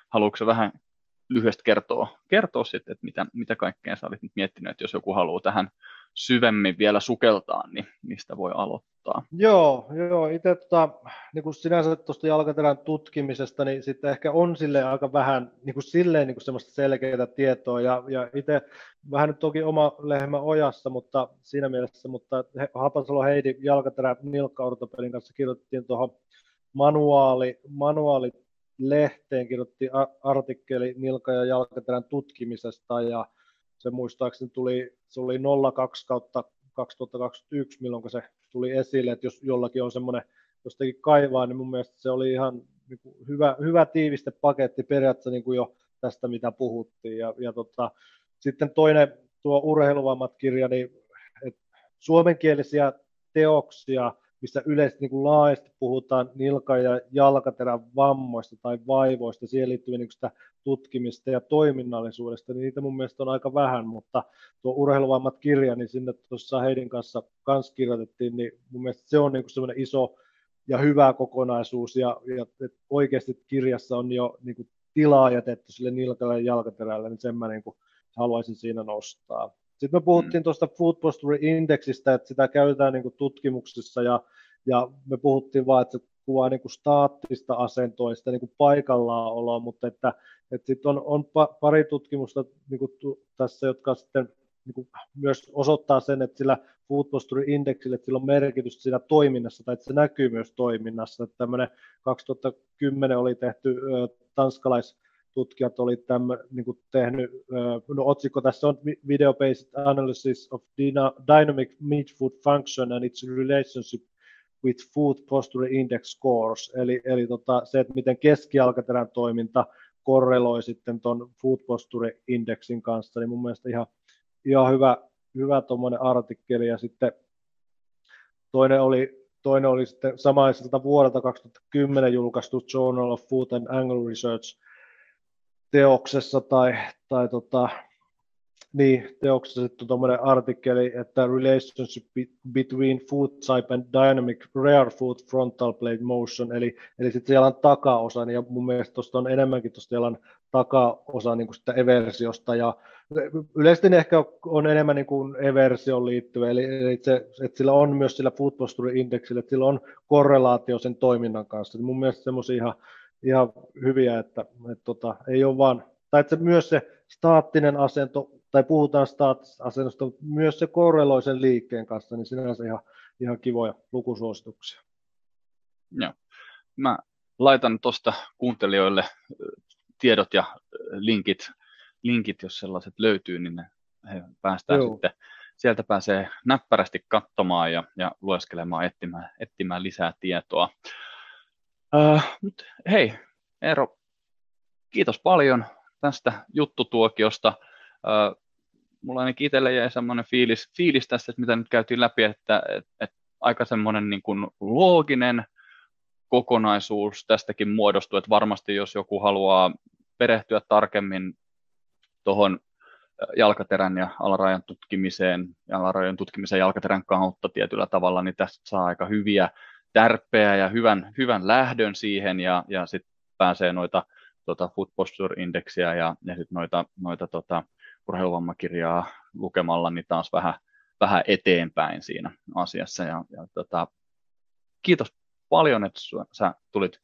Speaker 1: haluatko vähän lyhyesti kertoa, kertoa sitten, että mitä, mitä kaikkea sä olit nyt miettinyt, että jos joku haluaa tähän syvemmin vielä sukeltaa, niin mistä voi aloittaa?
Speaker 2: Joo, joo itse tota, niin sinänsä tuosta jalkaterän tutkimisesta, niin sitten ehkä on sille aika vähän niin kuin silleen niin kuin semmoista selkeää tietoa, ja, ja itse vähän nyt toki oma lehmä ojassa, mutta siinä mielessä, mutta Hapasalo Heidi jalkaterä nilkka kanssa kirjoitettiin tuohon manuaali, manuaali lehteen kirjoitti artikkeli nilka- ja jalkaterän tutkimisesta ja se muistaakseni tuli, se oli 02 kautta 2021, milloin se tuli esille, että jos jollakin on semmoinen jostakin kaivaa, niin mun mielestä se oli ihan niin kuin hyvä, hyvä tiiviste paketti periaatteessa niin kuin jo tästä, mitä puhuttiin. Ja, ja tota, sitten toinen tuo urheiluvammat kirja, niin että suomenkielisiä teoksia missä yleisesti niin kuin laajasti puhutaan nilka- ja jalkaterän vammoista tai vaivoista, siihen liittyvien niin tutkimista ja toiminnallisuudesta, niin niitä mun mielestä on aika vähän, mutta tuo urheiluvammat kirja, niin sinne tuossa Heidin kanssa kans kirjoitettiin, niin mun mielestä se on niin semmoinen iso ja hyvä kokonaisuus, ja, ja oikeasti kirjassa on jo niin kuin tilaa jätetty sille nilkalle ja jalkaterälle, niin sen mä niin kuin haluaisin siinä nostaa. Sitten me puhuttiin mm. tuosta Food Posture Indexistä, että sitä käytetään niin tutkimuksissa ja, ja me puhuttiin vaan, että se kuvaa niin kuin staattista asentoista, niin kuin paikallaan oloa, mutta että, että sitten on, on pari tutkimusta niin kuin tässä, jotka sitten niin kuin myös osoittaa sen, että sillä Food Posture Indexillä että sillä on merkitystä siinä toiminnassa, tai että se näkyy myös toiminnassa. Että tämmöinen 2010 oli tehty tanskalais tutkijat oli tämän, niin kuin tehnyt, no otsikko tässä on Video-Based Analysis of Dynamic Meat Food Function and its Relationship with Food Posture Index Scores, eli, eli tota, se, että miten keskialkaterän toiminta korreloi sitten tuon Food Posture Indexin kanssa, niin mun mielestä ihan, ihan hyvä, hyvä tuommoinen artikkeli, ja sitten toinen oli, toinen oli sitten samaiselta vuodelta 2010 julkaistu Journal of Food and Angle Research, teoksessa tai, tai tota, niin, teoksessa sitten tuommoinen artikkeli, että relationship between food type and dynamic rare food frontal plate motion, eli, eli sitten jalan takaosa, niin ja mun mielestä tuosta on enemmänkin tuosta jalan takaosa niin kuin sitä eversiosta, ja yleisesti ehkä on enemmän niin kuin eversioon liittyvä, eli, eli se, että sillä on myös sillä food posture indeksillä, että sillä on korrelaatio sen toiminnan kanssa, mun mielestä semmoisia ihan ihan hyviä, että, että tota, ei ole vaan, tai että myös se staattinen asento, tai puhutaan staattisesta asennosta, mutta myös se korreloi sen liikkeen kanssa, niin sinänsä ihan, ihan kivoja lukusuosituksia.
Speaker 1: Joo. Mä laitan tuosta kuuntelijoille tiedot ja linkit, linkit, jos sellaiset löytyy, niin ne he päästään Joo. sitten sieltä pääsee näppärästi katsomaan ja, ja lueskelemaan, etsimään, etsimään lisää tietoa. Uh, hei, Eero, kiitos paljon tästä juttutuokiosta. Uh, mulla ainakin itselle jäi semmoinen fiilis, fiilis tästä, että mitä nyt käytiin läpi, että, että, että aika semmoinen niin kuin looginen kokonaisuus tästäkin muodostuu, että varmasti jos joku haluaa perehtyä tarkemmin tuohon jalkaterän ja alarajan tutkimiseen ja alarajan tutkimiseen jalkaterän kautta tietyllä tavalla, niin tästä saa aika hyviä tärppejä ja hyvän, hyvän lähdön siihen ja, ja sitten pääsee noita tota foot posture indeksiä ja, ja sit noita, noita tota, urheiluvammakirjaa lukemalla niin taas vähän, vähän eteenpäin siinä asiassa. Ja, ja tota, kiitos paljon, että sä tulit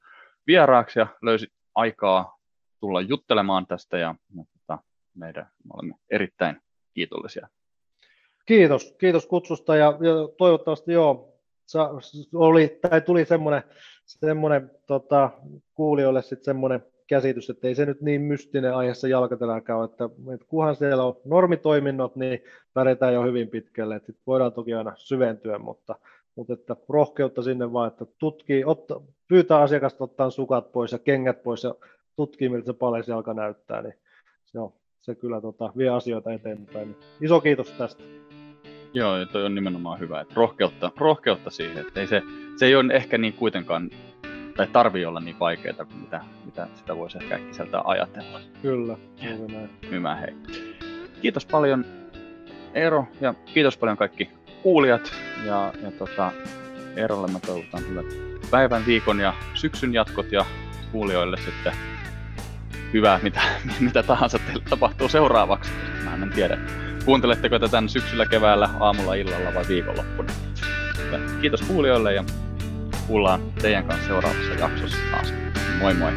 Speaker 1: vieraaksi ja löysit aikaa tulla juttelemaan tästä ja, ja tota, meidän, me olemme erittäin kiitollisia.
Speaker 2: Kiitos, kiitos kutsusta ja, ja toivottavasti joo, oli, tai tuli semmoinen, semmoinen tota, kuulijoille sitten semmoinen käsitys, että ei se nyt niin mystinen aiheessa jalkateläkään ole, että, että kunhan siellä on normitoiminnot, niin pärjätään jo hyvin pitkälle, että voidaan toki aina syventyä, mutta, mutta että rohkeutta sinne vaan, että tutkii, otta, pyytää asiakasta ottaa sukat pois ja kengät pois ja tutkii, miltä se paljon jalka näyttää, niin se, on, se kyllä tota, vie asioita eteenpäin. Iso kiitos tästä.
Speaker 1: Joo, toi on nimenomaan hyvä, että rohkeutta, rohkeutta siihen, että ei se, se ei ole ehkä niin kuitenkaan tai tarvii olla niin vaikeaa kuin mitä, mitä sitä voisi ehkä äkkiseltä ajatella.
Speaker 2: Kyllä, juuri näin.
Speaker 1: Hyvä, hei. Kiitos paljon Eero ja kiitos paljon kaikki kuulijat ja, ja tota, Eerolle mä toivotan hyvät päivän, viikon ja syksyn jatkot ja kuulijoille sitten hyvää, mitä, mitä tahansa teille tapahtuu seuraavaksi. Mä en tiedä, kuunteletteko tätä syksyllä, keväällä, aamulla, illalla vai viikonloppuna. Kiitos kuulijoille ja kuullaan teidän kanssa seuraavassa jaksossa taas. Moi moi!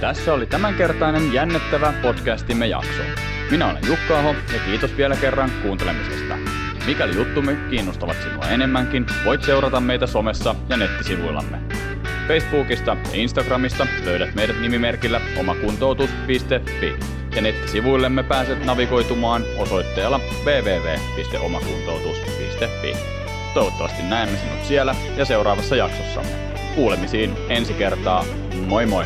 Speaker 1: Tässä oli tämänkertainen jännittävä podcastimme jakso. Minä olen Jukka Aho ja kiitos vielä kerran kuuntelemisesta. Mikäli juttumme kiinnostavat sinua enemmänkin, voit seurata meitä somessa ja nettisivuillamme. Facebookista ja Instagramista löydät meidät nimimerkillä omakuntoutus.fi ja nettisivuillemme pääset navigoitumaan osoitteella www.omakuntoutus.fi. Toivottavasti näemme sinut siellä ja seuraavassa jaksossamme. Kuulemisiin ensi kertaa. Moi moi!